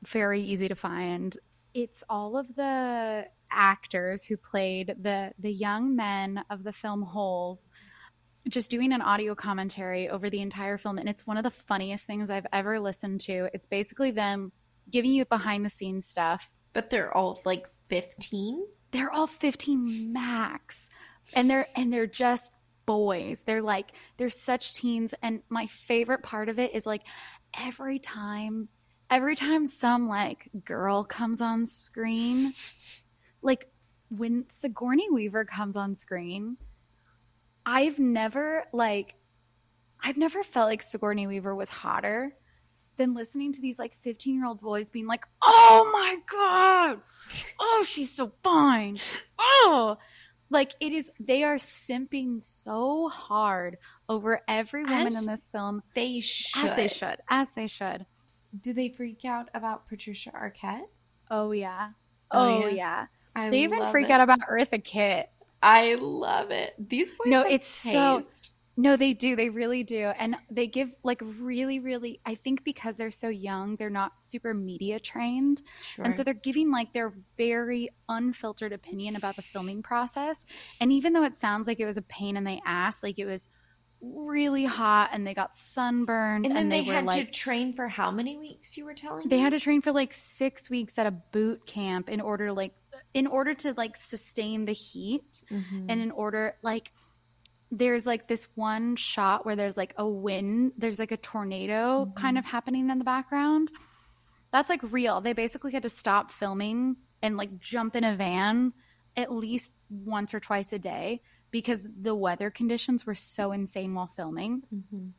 very easy to find. It's all of the actors who played the the young men of the film Holes just doing an audio commentary over the entire film and it's one of the funniest things I've ever listened to. It's basically them giving you behind the scenes stuff but they're all like 15 they're all 15 max and they're and they're just boys they're like they're such teens and my favorite part of it is like every time every time some like girl comes on screen like when sigourney weaver comes on screen i've never like i've never felt like sigourney weaver was hotter than listening to these like 15 year old boys being like oh my god! Oh she's so fine! Oh like it is they are simping so hard over every woman As in this film they should as they should as they should do they freak out about patricia arquette oh yeah Oh, oh, yeah? yeah. They even freak it. out about eartha kitt i love it these boys No, it's so- taste. No, they do. They really do. And they give like really, really, I think because they're so young, they're not super media trained. sure. And so they're giving like their very unfiltered opinion about the filming process. And even though it sounds like it was a pain in the ass, like it was really hot and they got sunburned and then they, were had like to train for how many weeks you were telling they me? had to train for like six weeks at a boot camp in order like in order to like sustain the heat Mhm. and in order like there's like this one shot where there's like a wind there's like a tornado Mhm. kind of happening in the background that's like real they basically had to stop filming and like jump in a van at least once or twice a day because the weather conditions were so insane while filming Mhm.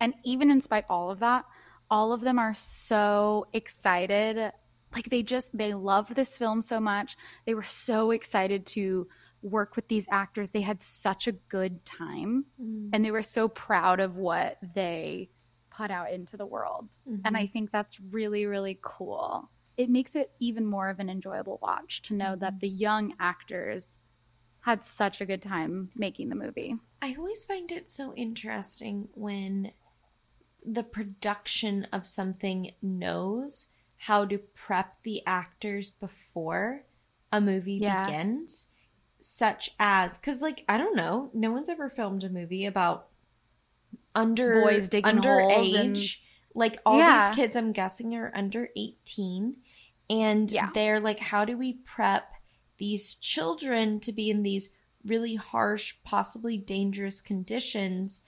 and even in spite all of that, all of them are so excited. Like they just they love this film so much. They were so excited to work with these actors. They had such a good time Mm. and they were so proud of what they put out into the world. And I think that's really really cool. It makes it even more of an enjoyable watch to know that the young actors had such a good time making the movie. I always find it so interesting when the production of something knows how to prep the actors before a movie Yeah. begins, such as because, like, I don't know, no one's ever filmed a movie about under Boys digging holes and- underage. Like all Yeah. these kids, I'm guessing are under 18, and Yeah. they're like, how do we prep these children to be in these really harsh, possibly dangerous conditions?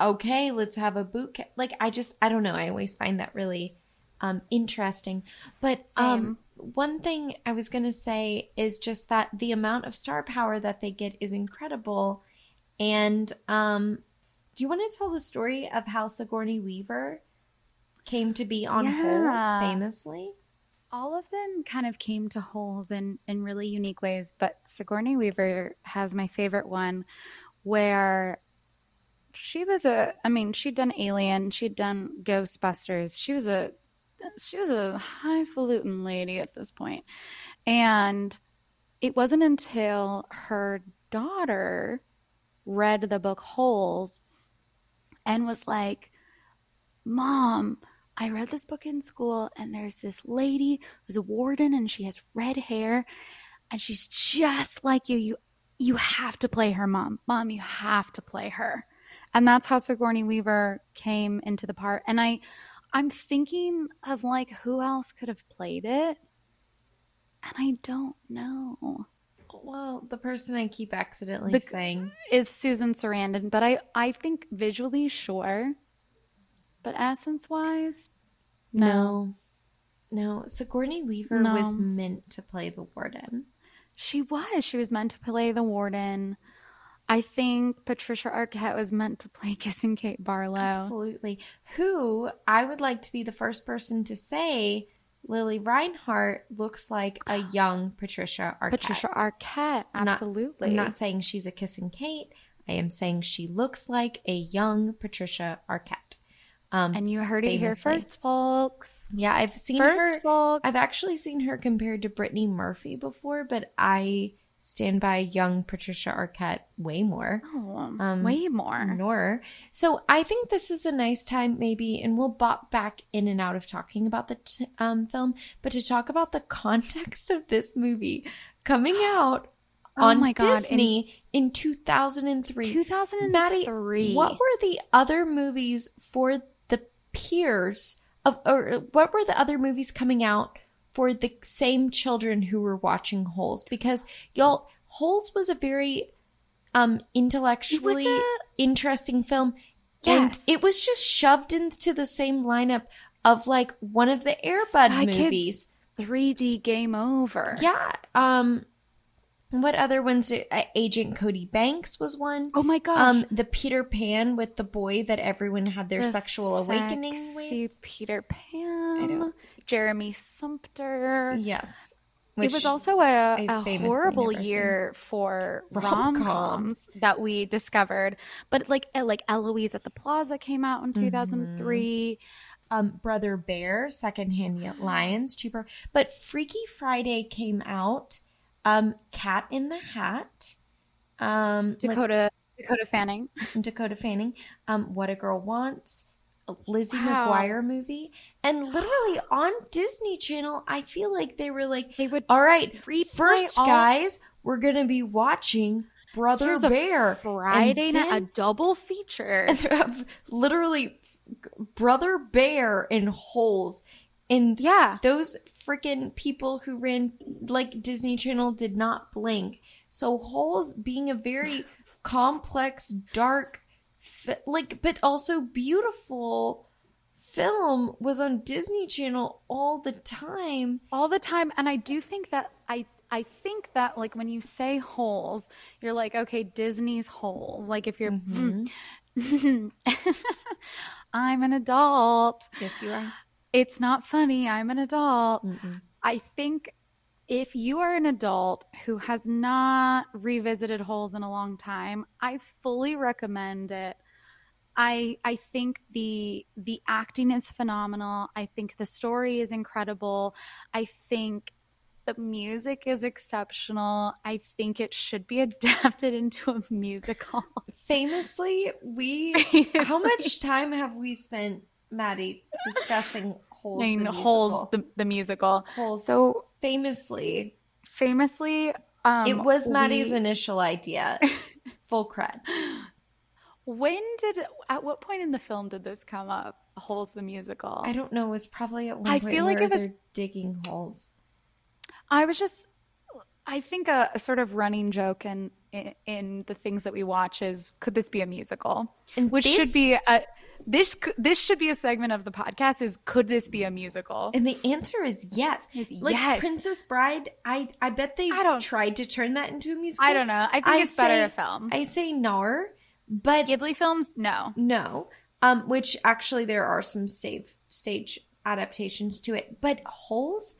Okay, let's have a boot camp. Like I just, I don't know. I always find that really um, interesting. But um, one thing I was gonna say is just that the amount of star power that they get is incredible. And um, do you want to tell the story of how Sigourney Weaver came to be on Yeah. Holes famously? all of them kind of came to holes in in really unique ways but sigourney weaver has my favorite one where she was a i mean she'd done alien she'd done ghostbusters she was a she was a highfalutin lady at this point and it wasn't until her daughter read the book holes and was like mom I read this book in school, and there's this lady who's a warden, and she has red hair, and she's just like you. You you have to play her, mom. Mom, you have to play her, and that's how Sigourney Weaver came into the part. And I, I'm thinking of like who else could have played it, and I don't know. Well, the person I keep accidentally The- saying. Is Susan Sarandon, but I I think visually sure, but essence wise, No. No, Sigourney Weaver No. was meant to play the warden. She was. She was meant to play the warden. I think Patricia Arquette was meant to play Kissing Kate Barlow. Absolutely. Who I would like to be the first person to say Lili Reinhart looks like a young Patricia Arquette. Patricia Arquette, not- absolutely. I'm not saying she's a kissing Kate. I am saying she looks like a young Patricia Arquette. Um, and you heard it here famously. first, folks. yeah, I've seen First, her. folks. I've actually seen her compared to Brittany Murphy before, but I stand by young Patricia Arquette way more. Oh, Um, way more. Nor. So I think this is a nice time, maybe, and we'll bop back in and out of talking about the t- um, film, but to talk about the context of this movie coming out Oh on my God, in Disney in, 2003. 2003. Maddie, what were the other movies for the peers of, or what were the other movies coming out for the same children who were watching Holes? Because y'all, Holes was a very um intellectually a- interesting film. Yes. And it was just shoved into the same lineup of like one of the Airbud Spy Kids movies. 3D game over. Yeah. Um what other ones? did- uh, Agent Cody Banks was one. Oh my gosh. Um, the Peter Pan with the boy that everyone had their The sexual awakening with. Peter Pan. don't- Jeremy Sumpter. Yes, it was also a, famously horrible seen. year for Rom-coms. that we discovered. But like uh, like Eloise at the Plaza came out Mm-hmm. in two thousand three. um, Brother Bear, Secondhand Lions, cheaper. But Freaky Friday came out. Um, Cat in the Hat. Um, Dakota Dakota Fanning. Dakota Fanning. Um, What a Girl Wants. a Lizzie Wow. McGuire movie, and literally on Disney Channel, I feel like they were like, They would All right, first, all- guys, we're gonna be watching Brother here's Bear Friday night a double feature. literally Brother Bear in holes. And yeah. those freaking people who ran like Disney Channel did not blink. So Holes being a very complex, dark, like, but also beautiful film was on Disney Channel all the time. all the time and i do think that i i think that like when you say holes you're like okay disney's holes like if you're Mm-hmm. i'm an adult Yes, you are. It's not funny i'm an adult Mm-mm. i think if you are an adult who has not revisited holes in a long time i fully recommend it I I think the the acting is phenomenal. I think the story is incredible. I think the music is exceptional. I think it should be adapted into a musical. Famously, we how much time have we spent, Maddie, discussing holes? The Holes musical? the, the musical. holes. So famously, famously, um, it was Maddie's we- initial idea. Full cred. When did at what point in the film did this come up? Holes the musical. I don't know. It was probably at one I point feel like where it was- they're digging holes. I was just, I think a, a sort of running joke in, in in the things that we watch is could this be a musical? And Which this- should be a this this should be a segment of the podcast is could this be a musical? And the answer is yes. Is like yes. Princess Bride, I I bet they I don't- tried to turn that into a musical. I don't know. I think I it's better say- a film. I say nar, but Ghibli films, no. no. Um, which actually there are some stage stage adaptations to it. But Holes,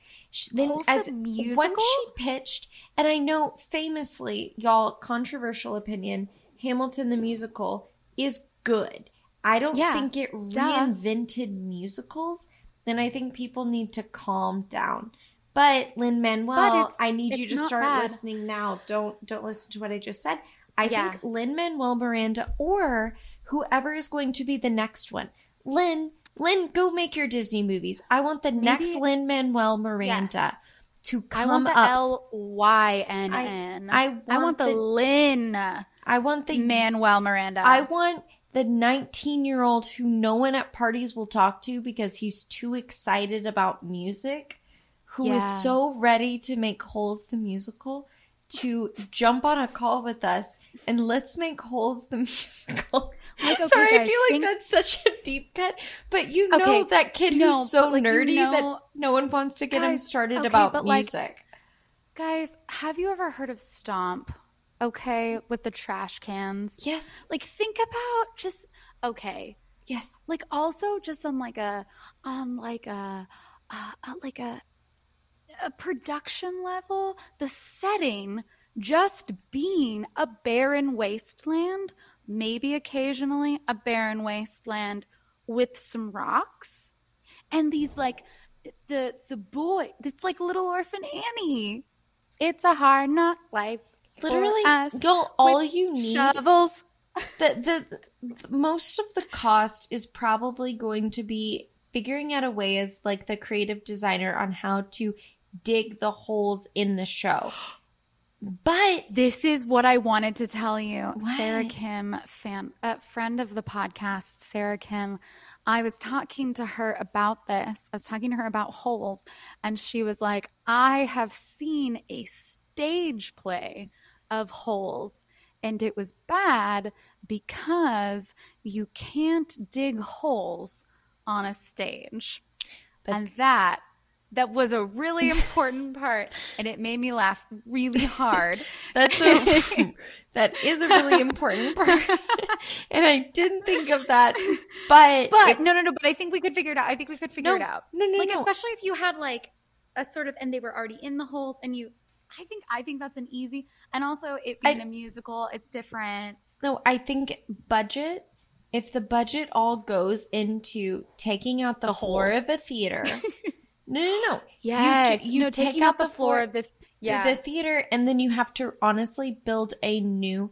then Holes as when musical? she pitched, and I know famously, y'all, controversial opinion, Hamilton the musical is good. I don't Yeah, think it duh. reinvented musicals. Then I think people need to calm down. But Lin Manuel, I need you to start bad. listening now. Don't don't listen to what I just said. I Yeah. think Lin Manuel Miranda or whoever is going to be the next one. Lin, Lin, go make your Disney movies. I want the next Lin Manuel Miranda to I come want the up. L Y N N. I I want the- Lynn I want the Manuel Miranda. I want the 19 year old who no one at parties will talk to because he's too excited about music, who is Yeah. so ready to make Holes the musical, to jump on a call with us and let's make Holes the musical. Like, okay, Sorry, I feel like think- that's such a deep cut, but you know Okay, that kid no, who's so like, you nerdy know- that no one wants to get him started okay, about but, like, music. Guys, have you ever heard of Stomp? Okay, with the trash cans. yes, Like think about just okay. yes. Like also just on like a on like a uh, like a a production level, the setting just being a barren wasteland, maybe occasionally a barren wasteland with some rocks and these like the the boy it's like little orphan Annie. It's a hard knock life. Literally, us y'all, you need shovels. the, the most of the cost is probably going to be figuring out a way as like the creative designer on how to dig the holes in the show. But This is what I wanted to tell you. Sarah Kim, fan, a friend of the podcast, Sarah Kim. I was talking to her about this. I was talking to her about holes, and she was like, I have seen a stage play of holes, and it was bad because you can't dig holes on a stage. But- and that that was a really important part and it made me laugh really hard that's a that is a really important part. and I didn't think of that. But But if- no, no, no. But I think we could figure it out. I think we could figure no, it out. No, no, like no. especially if you had like a sort of, and they were already in the holes, and you. I think I think that's an easy, and also it being I- a musical, it's different. No, I think budget. If the budget all goes into taking out the, The floor holes. of a theater, no, no, no. Yes, you no, take taking out out the floor floor- of the yeah. the theater, and then you have to honestly build a new.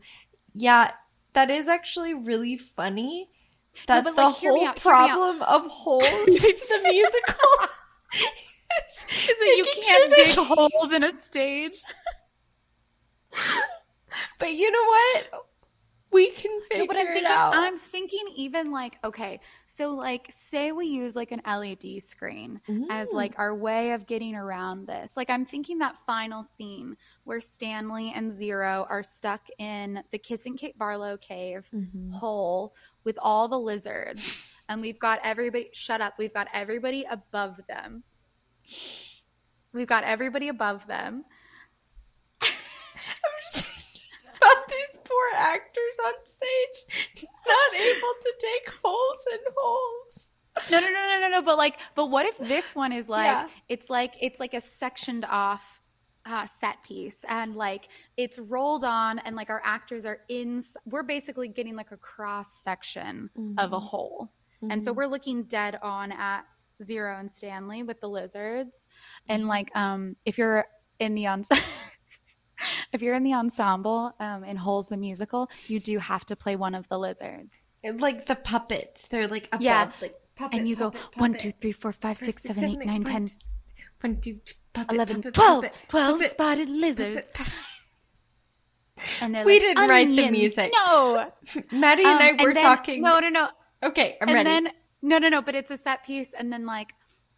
Yeah, that is actually really funny. That but, the like, whole out, hear me out. problem of holes it's the musical. Is that you can't sure dig that- holes in a stage. But you know what? We can figure No, but I'm it thinking, out. I'm thinking even like, okay, so like, say we use like an LED screen as Mm. like our way of getting around this. Like, I'm thinking that final scene where Stanley and Zero are stuck in the Kissing Kate Barlow cave Mhm. hole with all the lizards, and we've got everybody. Shut up. We've got everybody above them. We've got everybody above them. I'm just about these poor actors on stage not able to take holes in holes. No, no, no, no, no, no. But like, but what if this one is like, Yeah. it's like, it's like a sectioned off uh, set piece, and like it's rolled on, and like our actors are in. We're basically getting like a cross section of a hole, and so we're looking dead on at Zero and Stanley with the lizards, and like, um, if you're in the ensemble. If you're in the ensemble um, in Holes the musical, you do have to play one of the lizards. And, like the puppets, they're like above, Yeah. like puppet, and you go puppet, one, puppet. two, three, four, five, six, seven, eight, nine, ten, one, two, puppet, 11, puppet, 12, puppet, 12 puppet, spotted lizards. puppet, puppet. And they're We like, didn't write the music. No. Maddie and I Um, were then- talking. No, no, no. Okay, I'm and ready. then, no, no, no, but it's a set piece. And then, like,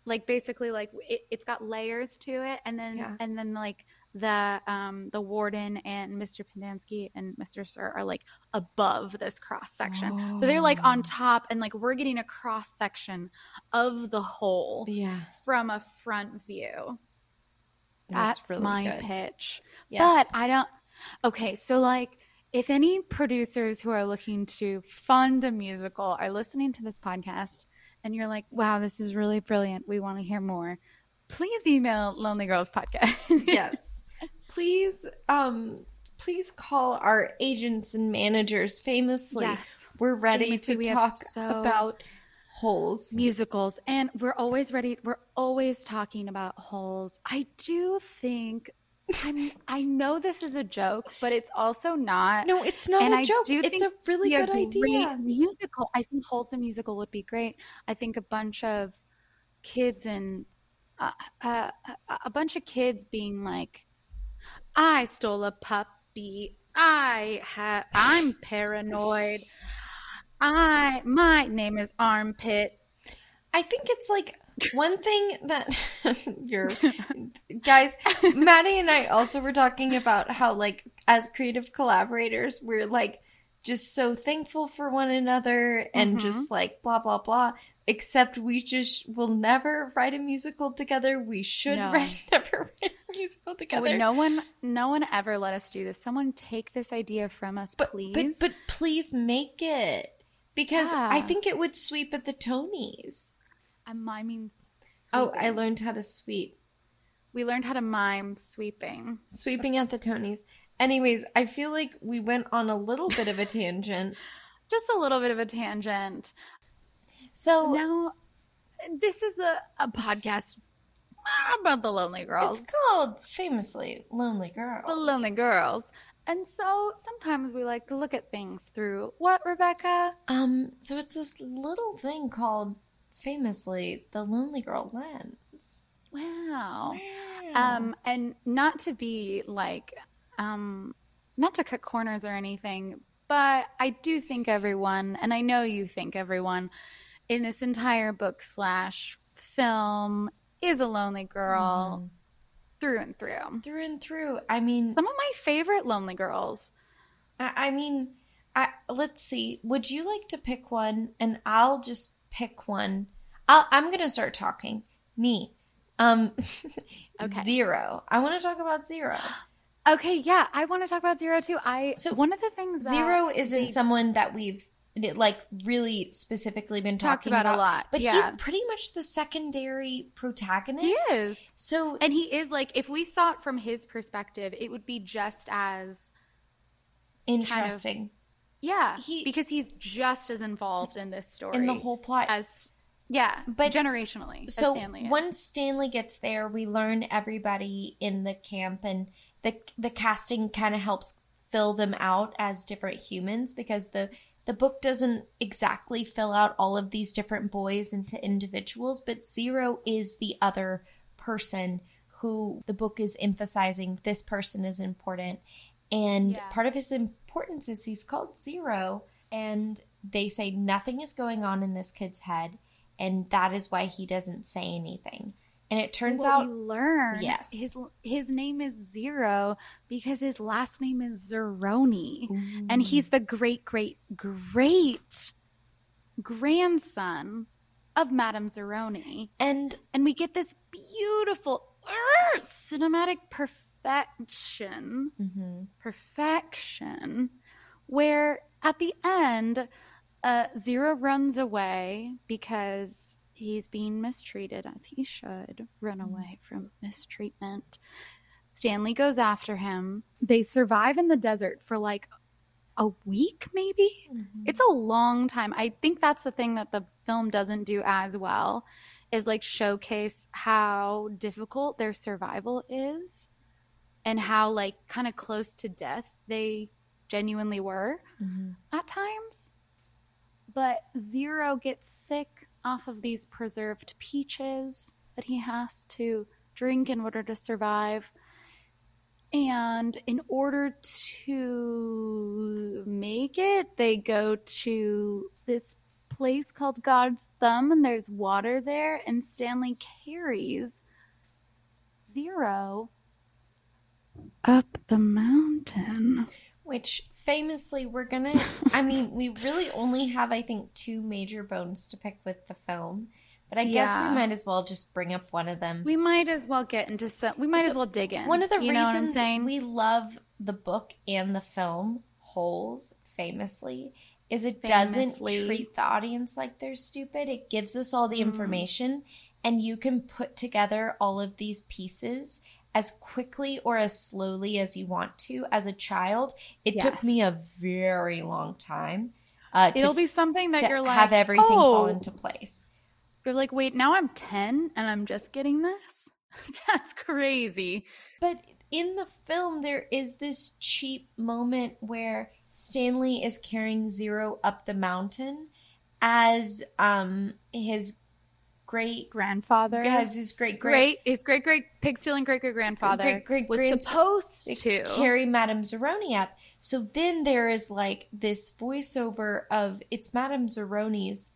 like basically, like, it, it's got layers to it. And then, Yeah. and then, like, the um the warden and Mr. Pendanski and Mr. Sir are like above this cross section. So they're like on Oh. top and like we're getting a cross section of the whole yeah, from a front view. That's, really my good. pitch. Yes. But I don't. Okay, so like, if any producers who are looking to fund a musical are listening to this podcast and you're like, wow, this is really brilliant. We want to hear more. Please email Lonely Girls Podcast. yes. Please, um, please call our agents and managers famously. Yes. We're ready Famously, to we talk so- about holes. musicals and we're always ready we're always talking about holes i do think i'm i know this is a joke but it's also not. No, it's not And a I joke. It's a really be a good idea. musical. I think wholesome musical would be great. I think a bunch of kids and uh, uh, a- a bunch of kids being like i stole a puppy. I ha- i'm paranoid. I my name is armpit. I think it's like one thing that you're guys, Maddie and I also were talking about how like as creative collaborators, we're like just so thankful for one another and Mhm. just like blah blah blah. Except we just will never write a musical together. We should No. write never write a musical together. No one no one ever let us do this someone take this idea from us but please but but please make it because I think it would sweep at the Tonys. I'm miming Oh, I learned how to sweep. we learned how to mime sweeping sweeping at the Tonys. Anyways, I feel like we went on a little bit of a tangent. just a little bit of a tangent So now this is a, a podcast about the lonely girls it's called famously Lonely Girls. the lonely girls and so sometimes we like to look at things through what rebecca Um, so it's this little thing called famously the Lonely Girl lens. wow um and not to be like um not to cut corners or anything but i do think everyone and i know you think everyone in this entire book slash film is a lonely girl Mhm. through and through through and through. I mean, some of my favorite lonely girls I, I mean, I let's see. Would you like to pick one, and I'll just pick one. I'll, I'm gonna start talking. Me. Um, Okay. Zero. I want to talk about Zero. okay yeah i want to talk about zero too i So, one of the things Zero isn't they someone that we've like really specifically been talked talking about, a lot but yeah. he's pretty much the secondary protagonist. he is So and he is like if we saw it from his perspective it would be just as interesting Yeah, He- because he's just as involved in this story in the whole plot. as yeah, But- generationally. as so Stanley once Stanley gets there, we learn everybody in the camp, and the the casting kind of helps fill them out as different humans because the the book doesn't exactly fill out all of these different boys into individuals, but Zero is the other person who the book is emphasizing this person is important. And Yeah. part of his importance is he's called Zero, and they say nothing is going on in this kid's head, and that is why he doesn't say anything. And it turns out we learn Yes. his his name is Zero because his last name is Zeroni, and he's the great great great grandson of Madame Zeroni. and and we get this beautiful er, cinematic perfection mhm. perfection where at the end uh, zero runs away because he's being mistreated as he should run away from mistreatment stanley goes after him they survive in the desert for like a week maybe Mhm. it's a long time. I think that's the thing that the film doesn't do as well is like showcase how difficult their survival is and how like kind of close to death they genuinely were Mhm. at times. But Zero gets sick off of these preserved peaches that he has to drink in order to survive. And in order to make it, they go to this place called God's Thumb, and there's water there. And Stanley carries Zero up the mountain. Which famously, we're gonna. I mean, we really only have, I think, two major bones to pick with the film. But I guess we might as well just bring up one of them. We might as well get into some. We might So, as well dig in. one of the you reasons saying? we love the book and the film, Holes, famously, is it doesn't treat the audience like they're stupid. It gives us all the Mm. information and you can put together all of these pieces as quickly or as slowly as you want to as a child. It took me a very long time uh, to, It'll be something that you're like, have everything fall oh, into place. You're like, wait, now I'm 10 and I'm just getting this? That's crazy. But in the film, there is this cheap moment where Stanley is carrying Zero up the mountain as um his great Grandfather. as his great great his great great pig stealing great great grandfather Great- great- was supposed to carry Madame Zeroni up. So then there is like this voiceover of it's Madame Zeroni's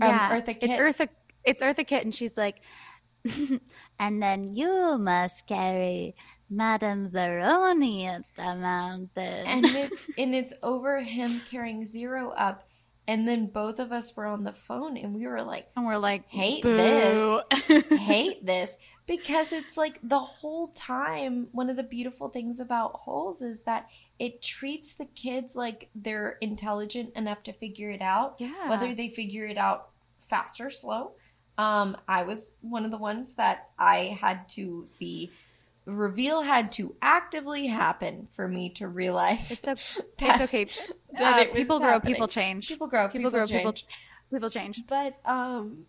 um, yeah, Eartha it's Kitt's- Eartha. It's Eartha Kitt, and she's like, and then you must carry Madame Zeroni up the mountain. and it's and it's over him carrying Zero up, and then both of us were on the phone and we were like, And we're like, Hate boo. this. hate this because it's like the whole time one of the beautiful things about holes is that it treats the kids like they're intelligent enough to figure it out yeah. whether they figure it out fast or slow um i was one of the ones that i had to be reveal had to actively happen for me to realize it's, o- that- it's okay. that Uh, it people grow, happening. people change. people grow people, people, grow, change. people, people change. But um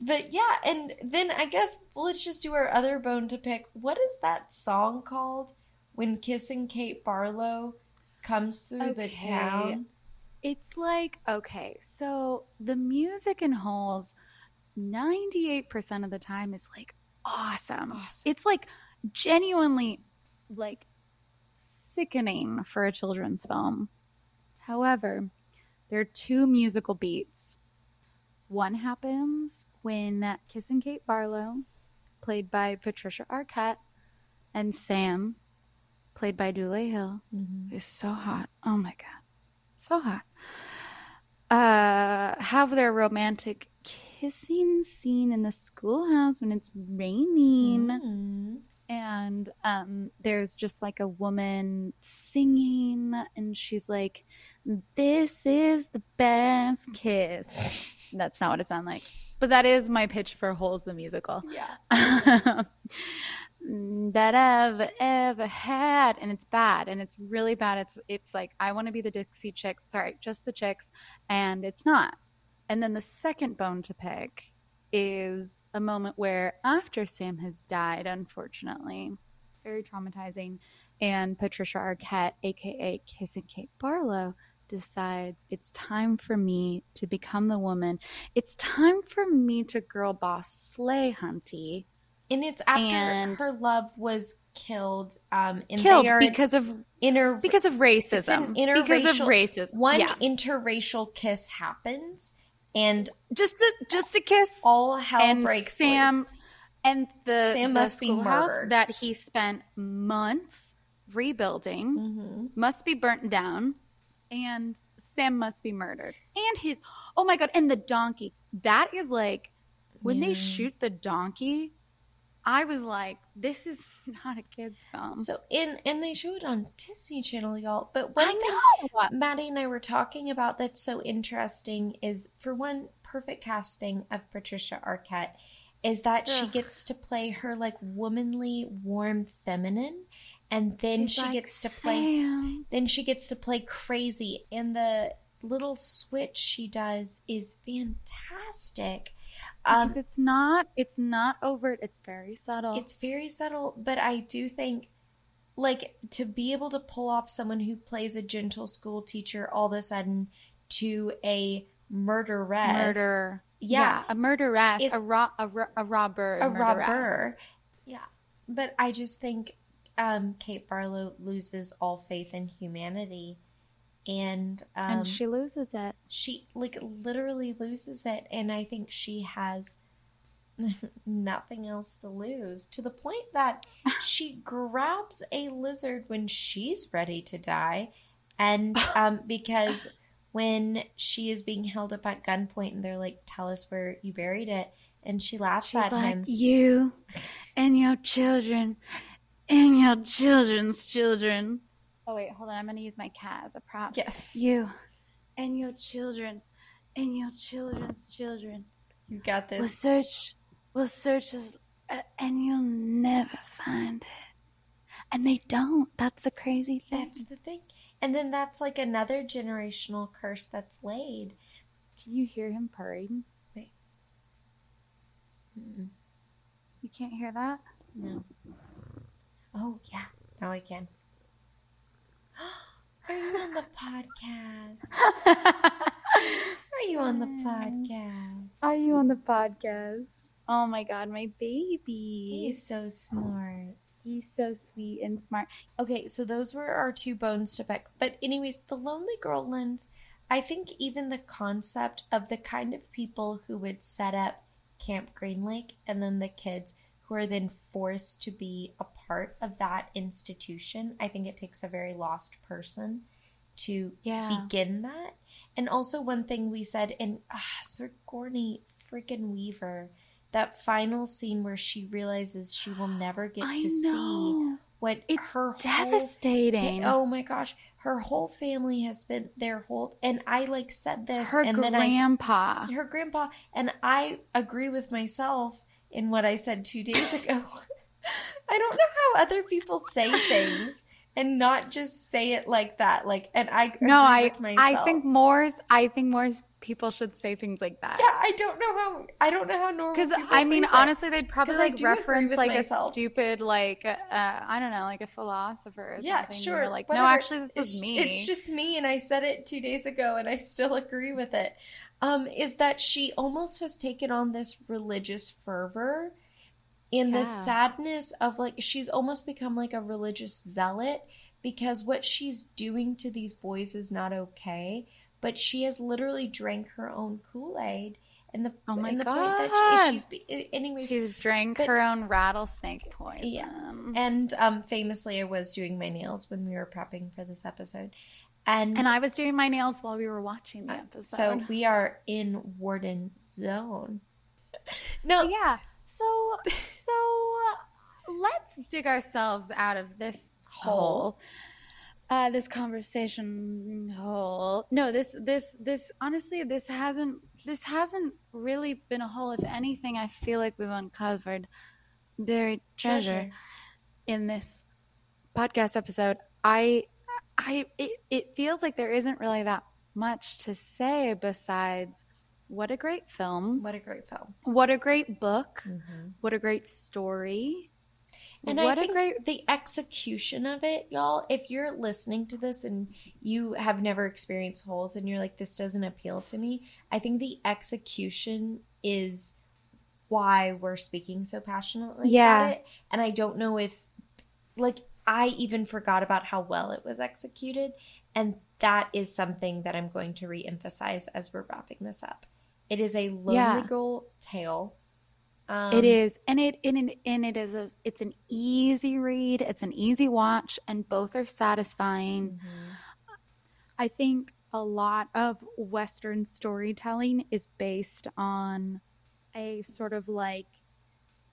but yeah, and then I guess let's just do our other bone to pick. What is that song called when kissing Kate Barlow comes through the town? It's like, okay, so the music in Holes, 98% of the time is like awesome. Awesome. It's like genuinely like sickening for a children's film. However, there are two musical beats. One happens when Kissing Kate Barlow, played by Patricia Arquette, and Sam, played by Dule Hill, is so hot. Oh my god, so hot. Uh, have their romantic kissing scene in the schoolhouse when it's raining, Mm. And um, there's just like a woman singing, and she's like, "This is the best kiss." That's not what it sounds like, but that is my pitch for Holes the musical Yeah. that I've ever had, and it's bad, and it's really bad. It's it's like I want to be the Dixie Chicks, sorry, just the Chicks, and it's not. And then the second bone to pick is a moment where after Sam has died, unfortunately, very traumatizing, and Patricia Arquette, aka Kissing Kate Barlow, decides it's time for me to become the woman. It's time for me to girl boss slay Hunty And it's after And- her love was killed. Um, and killed because of inter because of racism. Because of racism. one yeah. interracial kiss happens, and just a just a kiss. all hell And breaks Sam- loose. and the Sam the must be schoolhouse that he spent months rebuilding Mhm. must be burnt down, and Sam must be murdered. And his oh my god, and the donkey. That is like when they shoot the donkey. I was like, this is not a kids film. So in and they show it on Disney Channel, y'all. But one I thing know. Maddie and I were talking about that's so interesting is for one perfect casting of Patricia Arquette is that she gets to play her like womanly, warm feminine, and then She's she like, gets to play "Sam." then she gets to play crazy and the little switch she does is fantastic. Um, because it's not it's not overt it's very subtle It's very subtle, but I do think like to be able to pull off someone who plays a gentle school teacher all of a sudden to a murderess. murder Yeah. a murderess It's- a, ro- a, ro- a robber A murderess. robber. Yeah. But I just think um, Kate Barlow loses all faith in humanity. And um, and she loses it. she like literally loses it. And i think she has nothing else to lose to the point that she grabs a lizard when she's ready to die. And um because when she is being held up at gunpoint and they're like tell us where you buried it. And she laughs she's at like him you and your children and your children's children oh wait hold on i'm gonna use my cat as a prop yes you and your children and your children's children You got this. search will search as, uh, and you'll never find it. And they don't. That's the crazy thing. That's the thing. And then that's like another generational curse that's laid. Can you hear him purring? Wait. Mm-mm. You can't hear that? No. Oh, yeah. Now I can. Are you on the podcast? Are you on the mm. podcast? Are you on the podcast? Oh my god, my baby. He's so smart. He's so sweet and smart. Okay, so those were our two bones to pick. But, anyways, the Lonely Girl lens, I think even the concept of the kind of people who would set up Camp Green Lake and then the kids who are then forced to be a part of that institution, I think it takes a very lost person to Yeah. begin that. And also, one thing we said in ah, Sigourney freaking Weaver, that final scene where she realizes she will never get I to see what It's her devastating. fa- oh my gosh, her whole family has been their whole and I like said this her and then grandpa. I her grandpa and I agree with myself in what I said 2 days ago. I don't know how other people say things and not just say it like that like and I agree no, I with myself. I think more's I think more people should say things like that. yeah, I don't know how I don't know how normal Because I mean, honestly, they'd probably like reference like myself. a stupid, like uh, I don't know, like a philosopher. Or Yeah, something. sure. Like, whatever. no, actually, this It's- was me. It's just me, and I said it two days ago, and I still agree with it. Um, is that she almost has taken on this religious fervor in the sadness of like she's almost become like a religious zealot because what she's doing to these boys is not okay. But she has literally drank her own Kool Aid, and the Oh my and the God. point that she, she's anyways She's drank but- her own rattlesnake poison. Yes. And um famously I was doing my nails when we were prepping for this episode. And, And I was doing my nails while we were watching the uh, episode. so we are in Warden Zone. No, yeah. So so uh, let's dig ourselves out of this hole. Uh, this conversation hole. No, this this this honestly this hasn't this hasn't really been a hole. If anything, I feel like we've uncovered buried treasure, in this podcast episode. I I it, it feels like there isn't really that much to say besides what a great film. What a great film. What a great book. Mm-hmm. What a great story. And what I a think great the execution of it, y'all, if you're listening to this and you have never experienced holes and you're like, this doesn't appeal to me, I think the execution is why we're speaking so passionately Yeah. about it. And I don't know if, like, I even forgot about how well it was executed. And that is something that I'm going to re-emphasize as we're wrapping this up. It is a lonely Yeah. girl tale. Um, it is and it and it, and it is a, it's an easy read it's an easy watch and both are satisfying mhm. i think a lot of western storytelling is based on a sort of like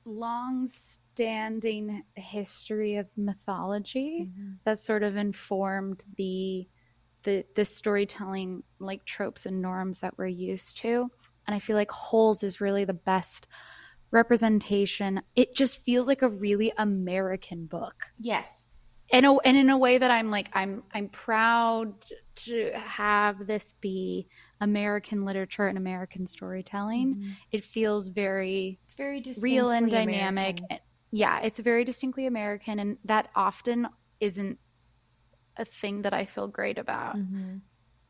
long standing history of mythology Mhm. that sort of informed the the the storytelling like tropes and norms that we're used to and i feel like holes is really the best representation it just feels like a really american book Yes. And, a, and in a way that i'm like i'm i'm proud to have this be american literature and american storytelling Mhm. it feels very It's very real and dynamic. American. Yeah, it's very distinctly American, and that often isn't a thing that I feel great about. Mhm.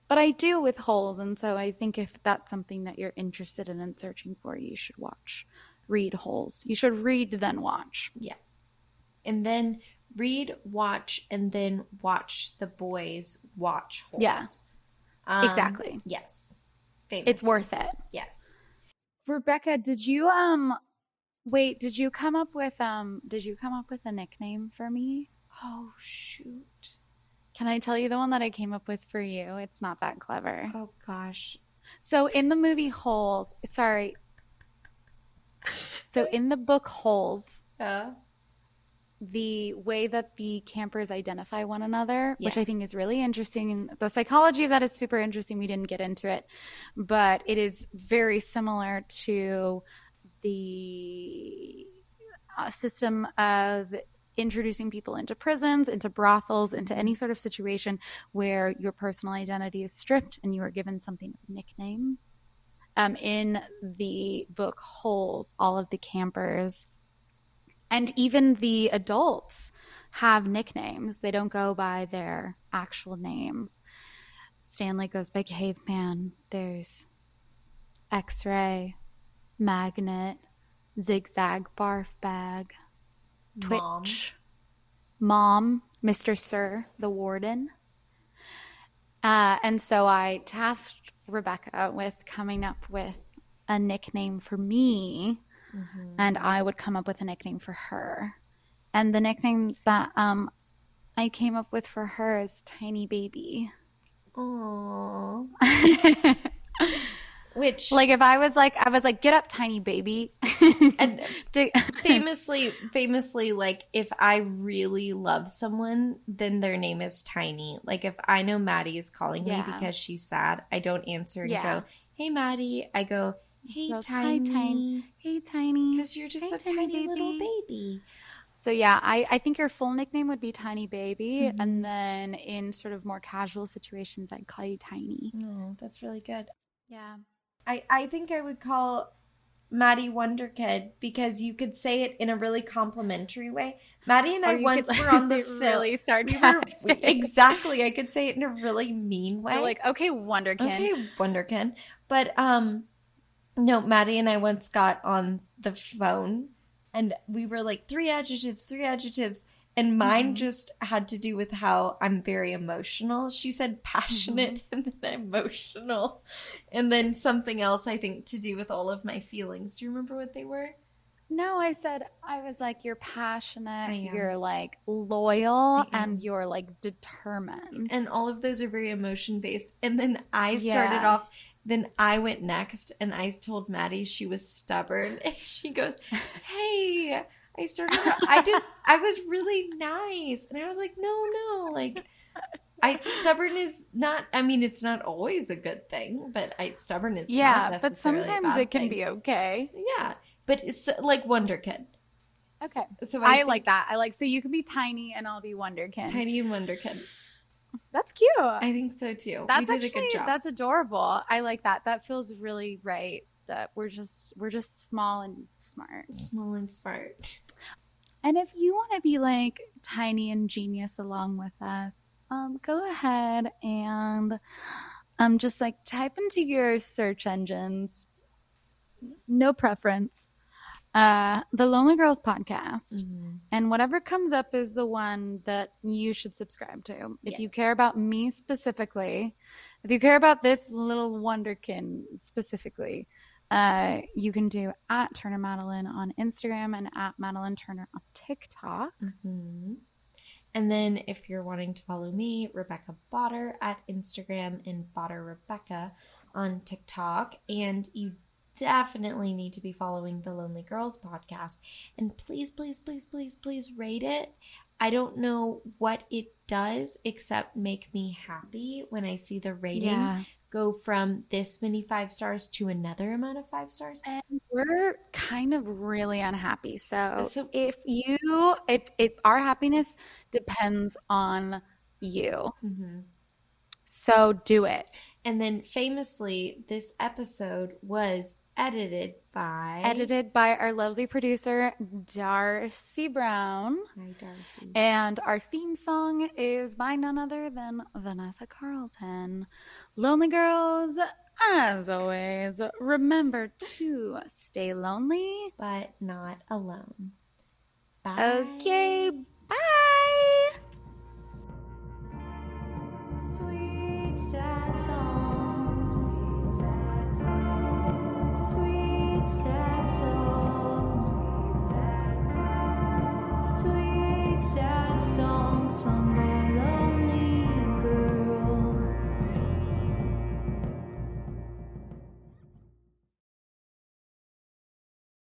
But I do with holes, and so I think if that's something that you're interested in and searching for, you should watch, read holes. You should read then watch. Yeah, and then read, watch, and then watch the boys watch holes. Yeah. Um, exactly. Yes. Famous. It's worth it. Yes. Rebecca, did you um wait, did you come up with um did you come up with a nickname for me? Oh shoot. Can I tell you the one that I came up with for you? It's not that clever. Oh gosh. So in the movie Holes, sorry. So in the book Holes, Uh, the way that the campers identify one another, which I think is really interesting. And the psychology of that is super interesting. We didn't get into it, but it is very similar to the uh, system of introducing people into prisons, into brothels, into any sort of situation where your personal identity is stripped and you are given something nickname. Um, in the book Holes, all of the campers and even the adults have nicknames. They don't go by their actual names. Stanley goes by Caveman. There's X Ray, Magnet, Zigzag Barf Bag, Twitch, Mom, Mr. Sir, the Warden. Uh, and so I tasked Rebecca with coming up with a nickname for me, Mhm. and I would come up with a nickname for her. And the nickname that um, I came up with for her is Tiny Baby. Aw. Which like if I was like, I was like, get up, Tiny Baby. And famously famously like if I really love someone, then their name is Tiny. Like if I know Maddie is calling Yeah. me because she's sad, I don't answer and Yeah. go, "Hey Maddie." I go, "Hey Goes, "Hi, Tiny." Tiny. hey, Tiny. Because you're just Hey, a tiny tiny, little baby. baby. So yeah, I, I think your full nickname would be Tiny Baby, Mhm. and then in sort of more casual situations, I'd call you Tiny. Oh, that's really good. Yeah. I, I think I would call Maddie Wonder Kid because you could say it in a really complimentary way. Maddie and I once were on the film. really we were, sarcastic. exactly. I could say it in a really mean way. You're like, okay, Wonderkin. okay, Wonderkin. But um, no, Maddie and I once got on the phone and we were like three adjectives, three adjectives. And mine Mhm. just had to do with how I'm very emotional. She said passionate and then emotional. And then something else, I think, to do with all of my feelings. Do you remember what they were? No, I said I was like you're passionate, you're like loyal, and you're like determined. And all of those are very emotion based. And then I started Yeah. off, then I went next and I told Maddie she was stubborn. And she goes, Hey, I started, I did, I was really nice. And I was like, No, no, like, I stubborn is not. I mean, it's not always a good thing, but I stubborn is yeah, not but sometimes it can thing. be okay. Yeah, but it's like Wonder Kid. Okay. So I, think like that. I like so you could be tiny and I'll be Wonderkin. Tiny and Wonder Kid. That's cute. I think so too. that's we did actually a good job. that's adorable. I like that. That feels really right. That we're just we're just small and smart. small and smart. And if you want to be like tiny and genius along with us, um, go ahead and um, just like type into your search engines, no preference, uh, the Lonely Girls podcast. Mhm. And whatever comes up is the one that you should subscribe to. If you care about me specifically, if you care about this little wonderkin specifically, uh, you can do at Turner Madeline on Instagram and at Madeline Turner on TikTok. Mhm. And then if you're wanting to follow me, Rebecca Botter at Instagram and Botter Rebecca on TikTok. And you definitely need to be following the Lonely Girls podcast. And please, please, please, please, please rate it. I don't know what it does except make me happy when I see the rating go from this many five stars to another amount of five stars. And we're kind of really unhappy. So, So- if you, if, if our happiness depends on you, Mm-hmm. so do it. And then famously, this episode was edited by Edited by our lovely producer, Darcy Brown. Hi, Darcy. And our theme song is by none other than Vanessa Carlton. Lonely Girls, as always, remember to stay lonely. but not alone. Bye. Okay, bye. Sweet sad songs. Sweet sad songs. Sad.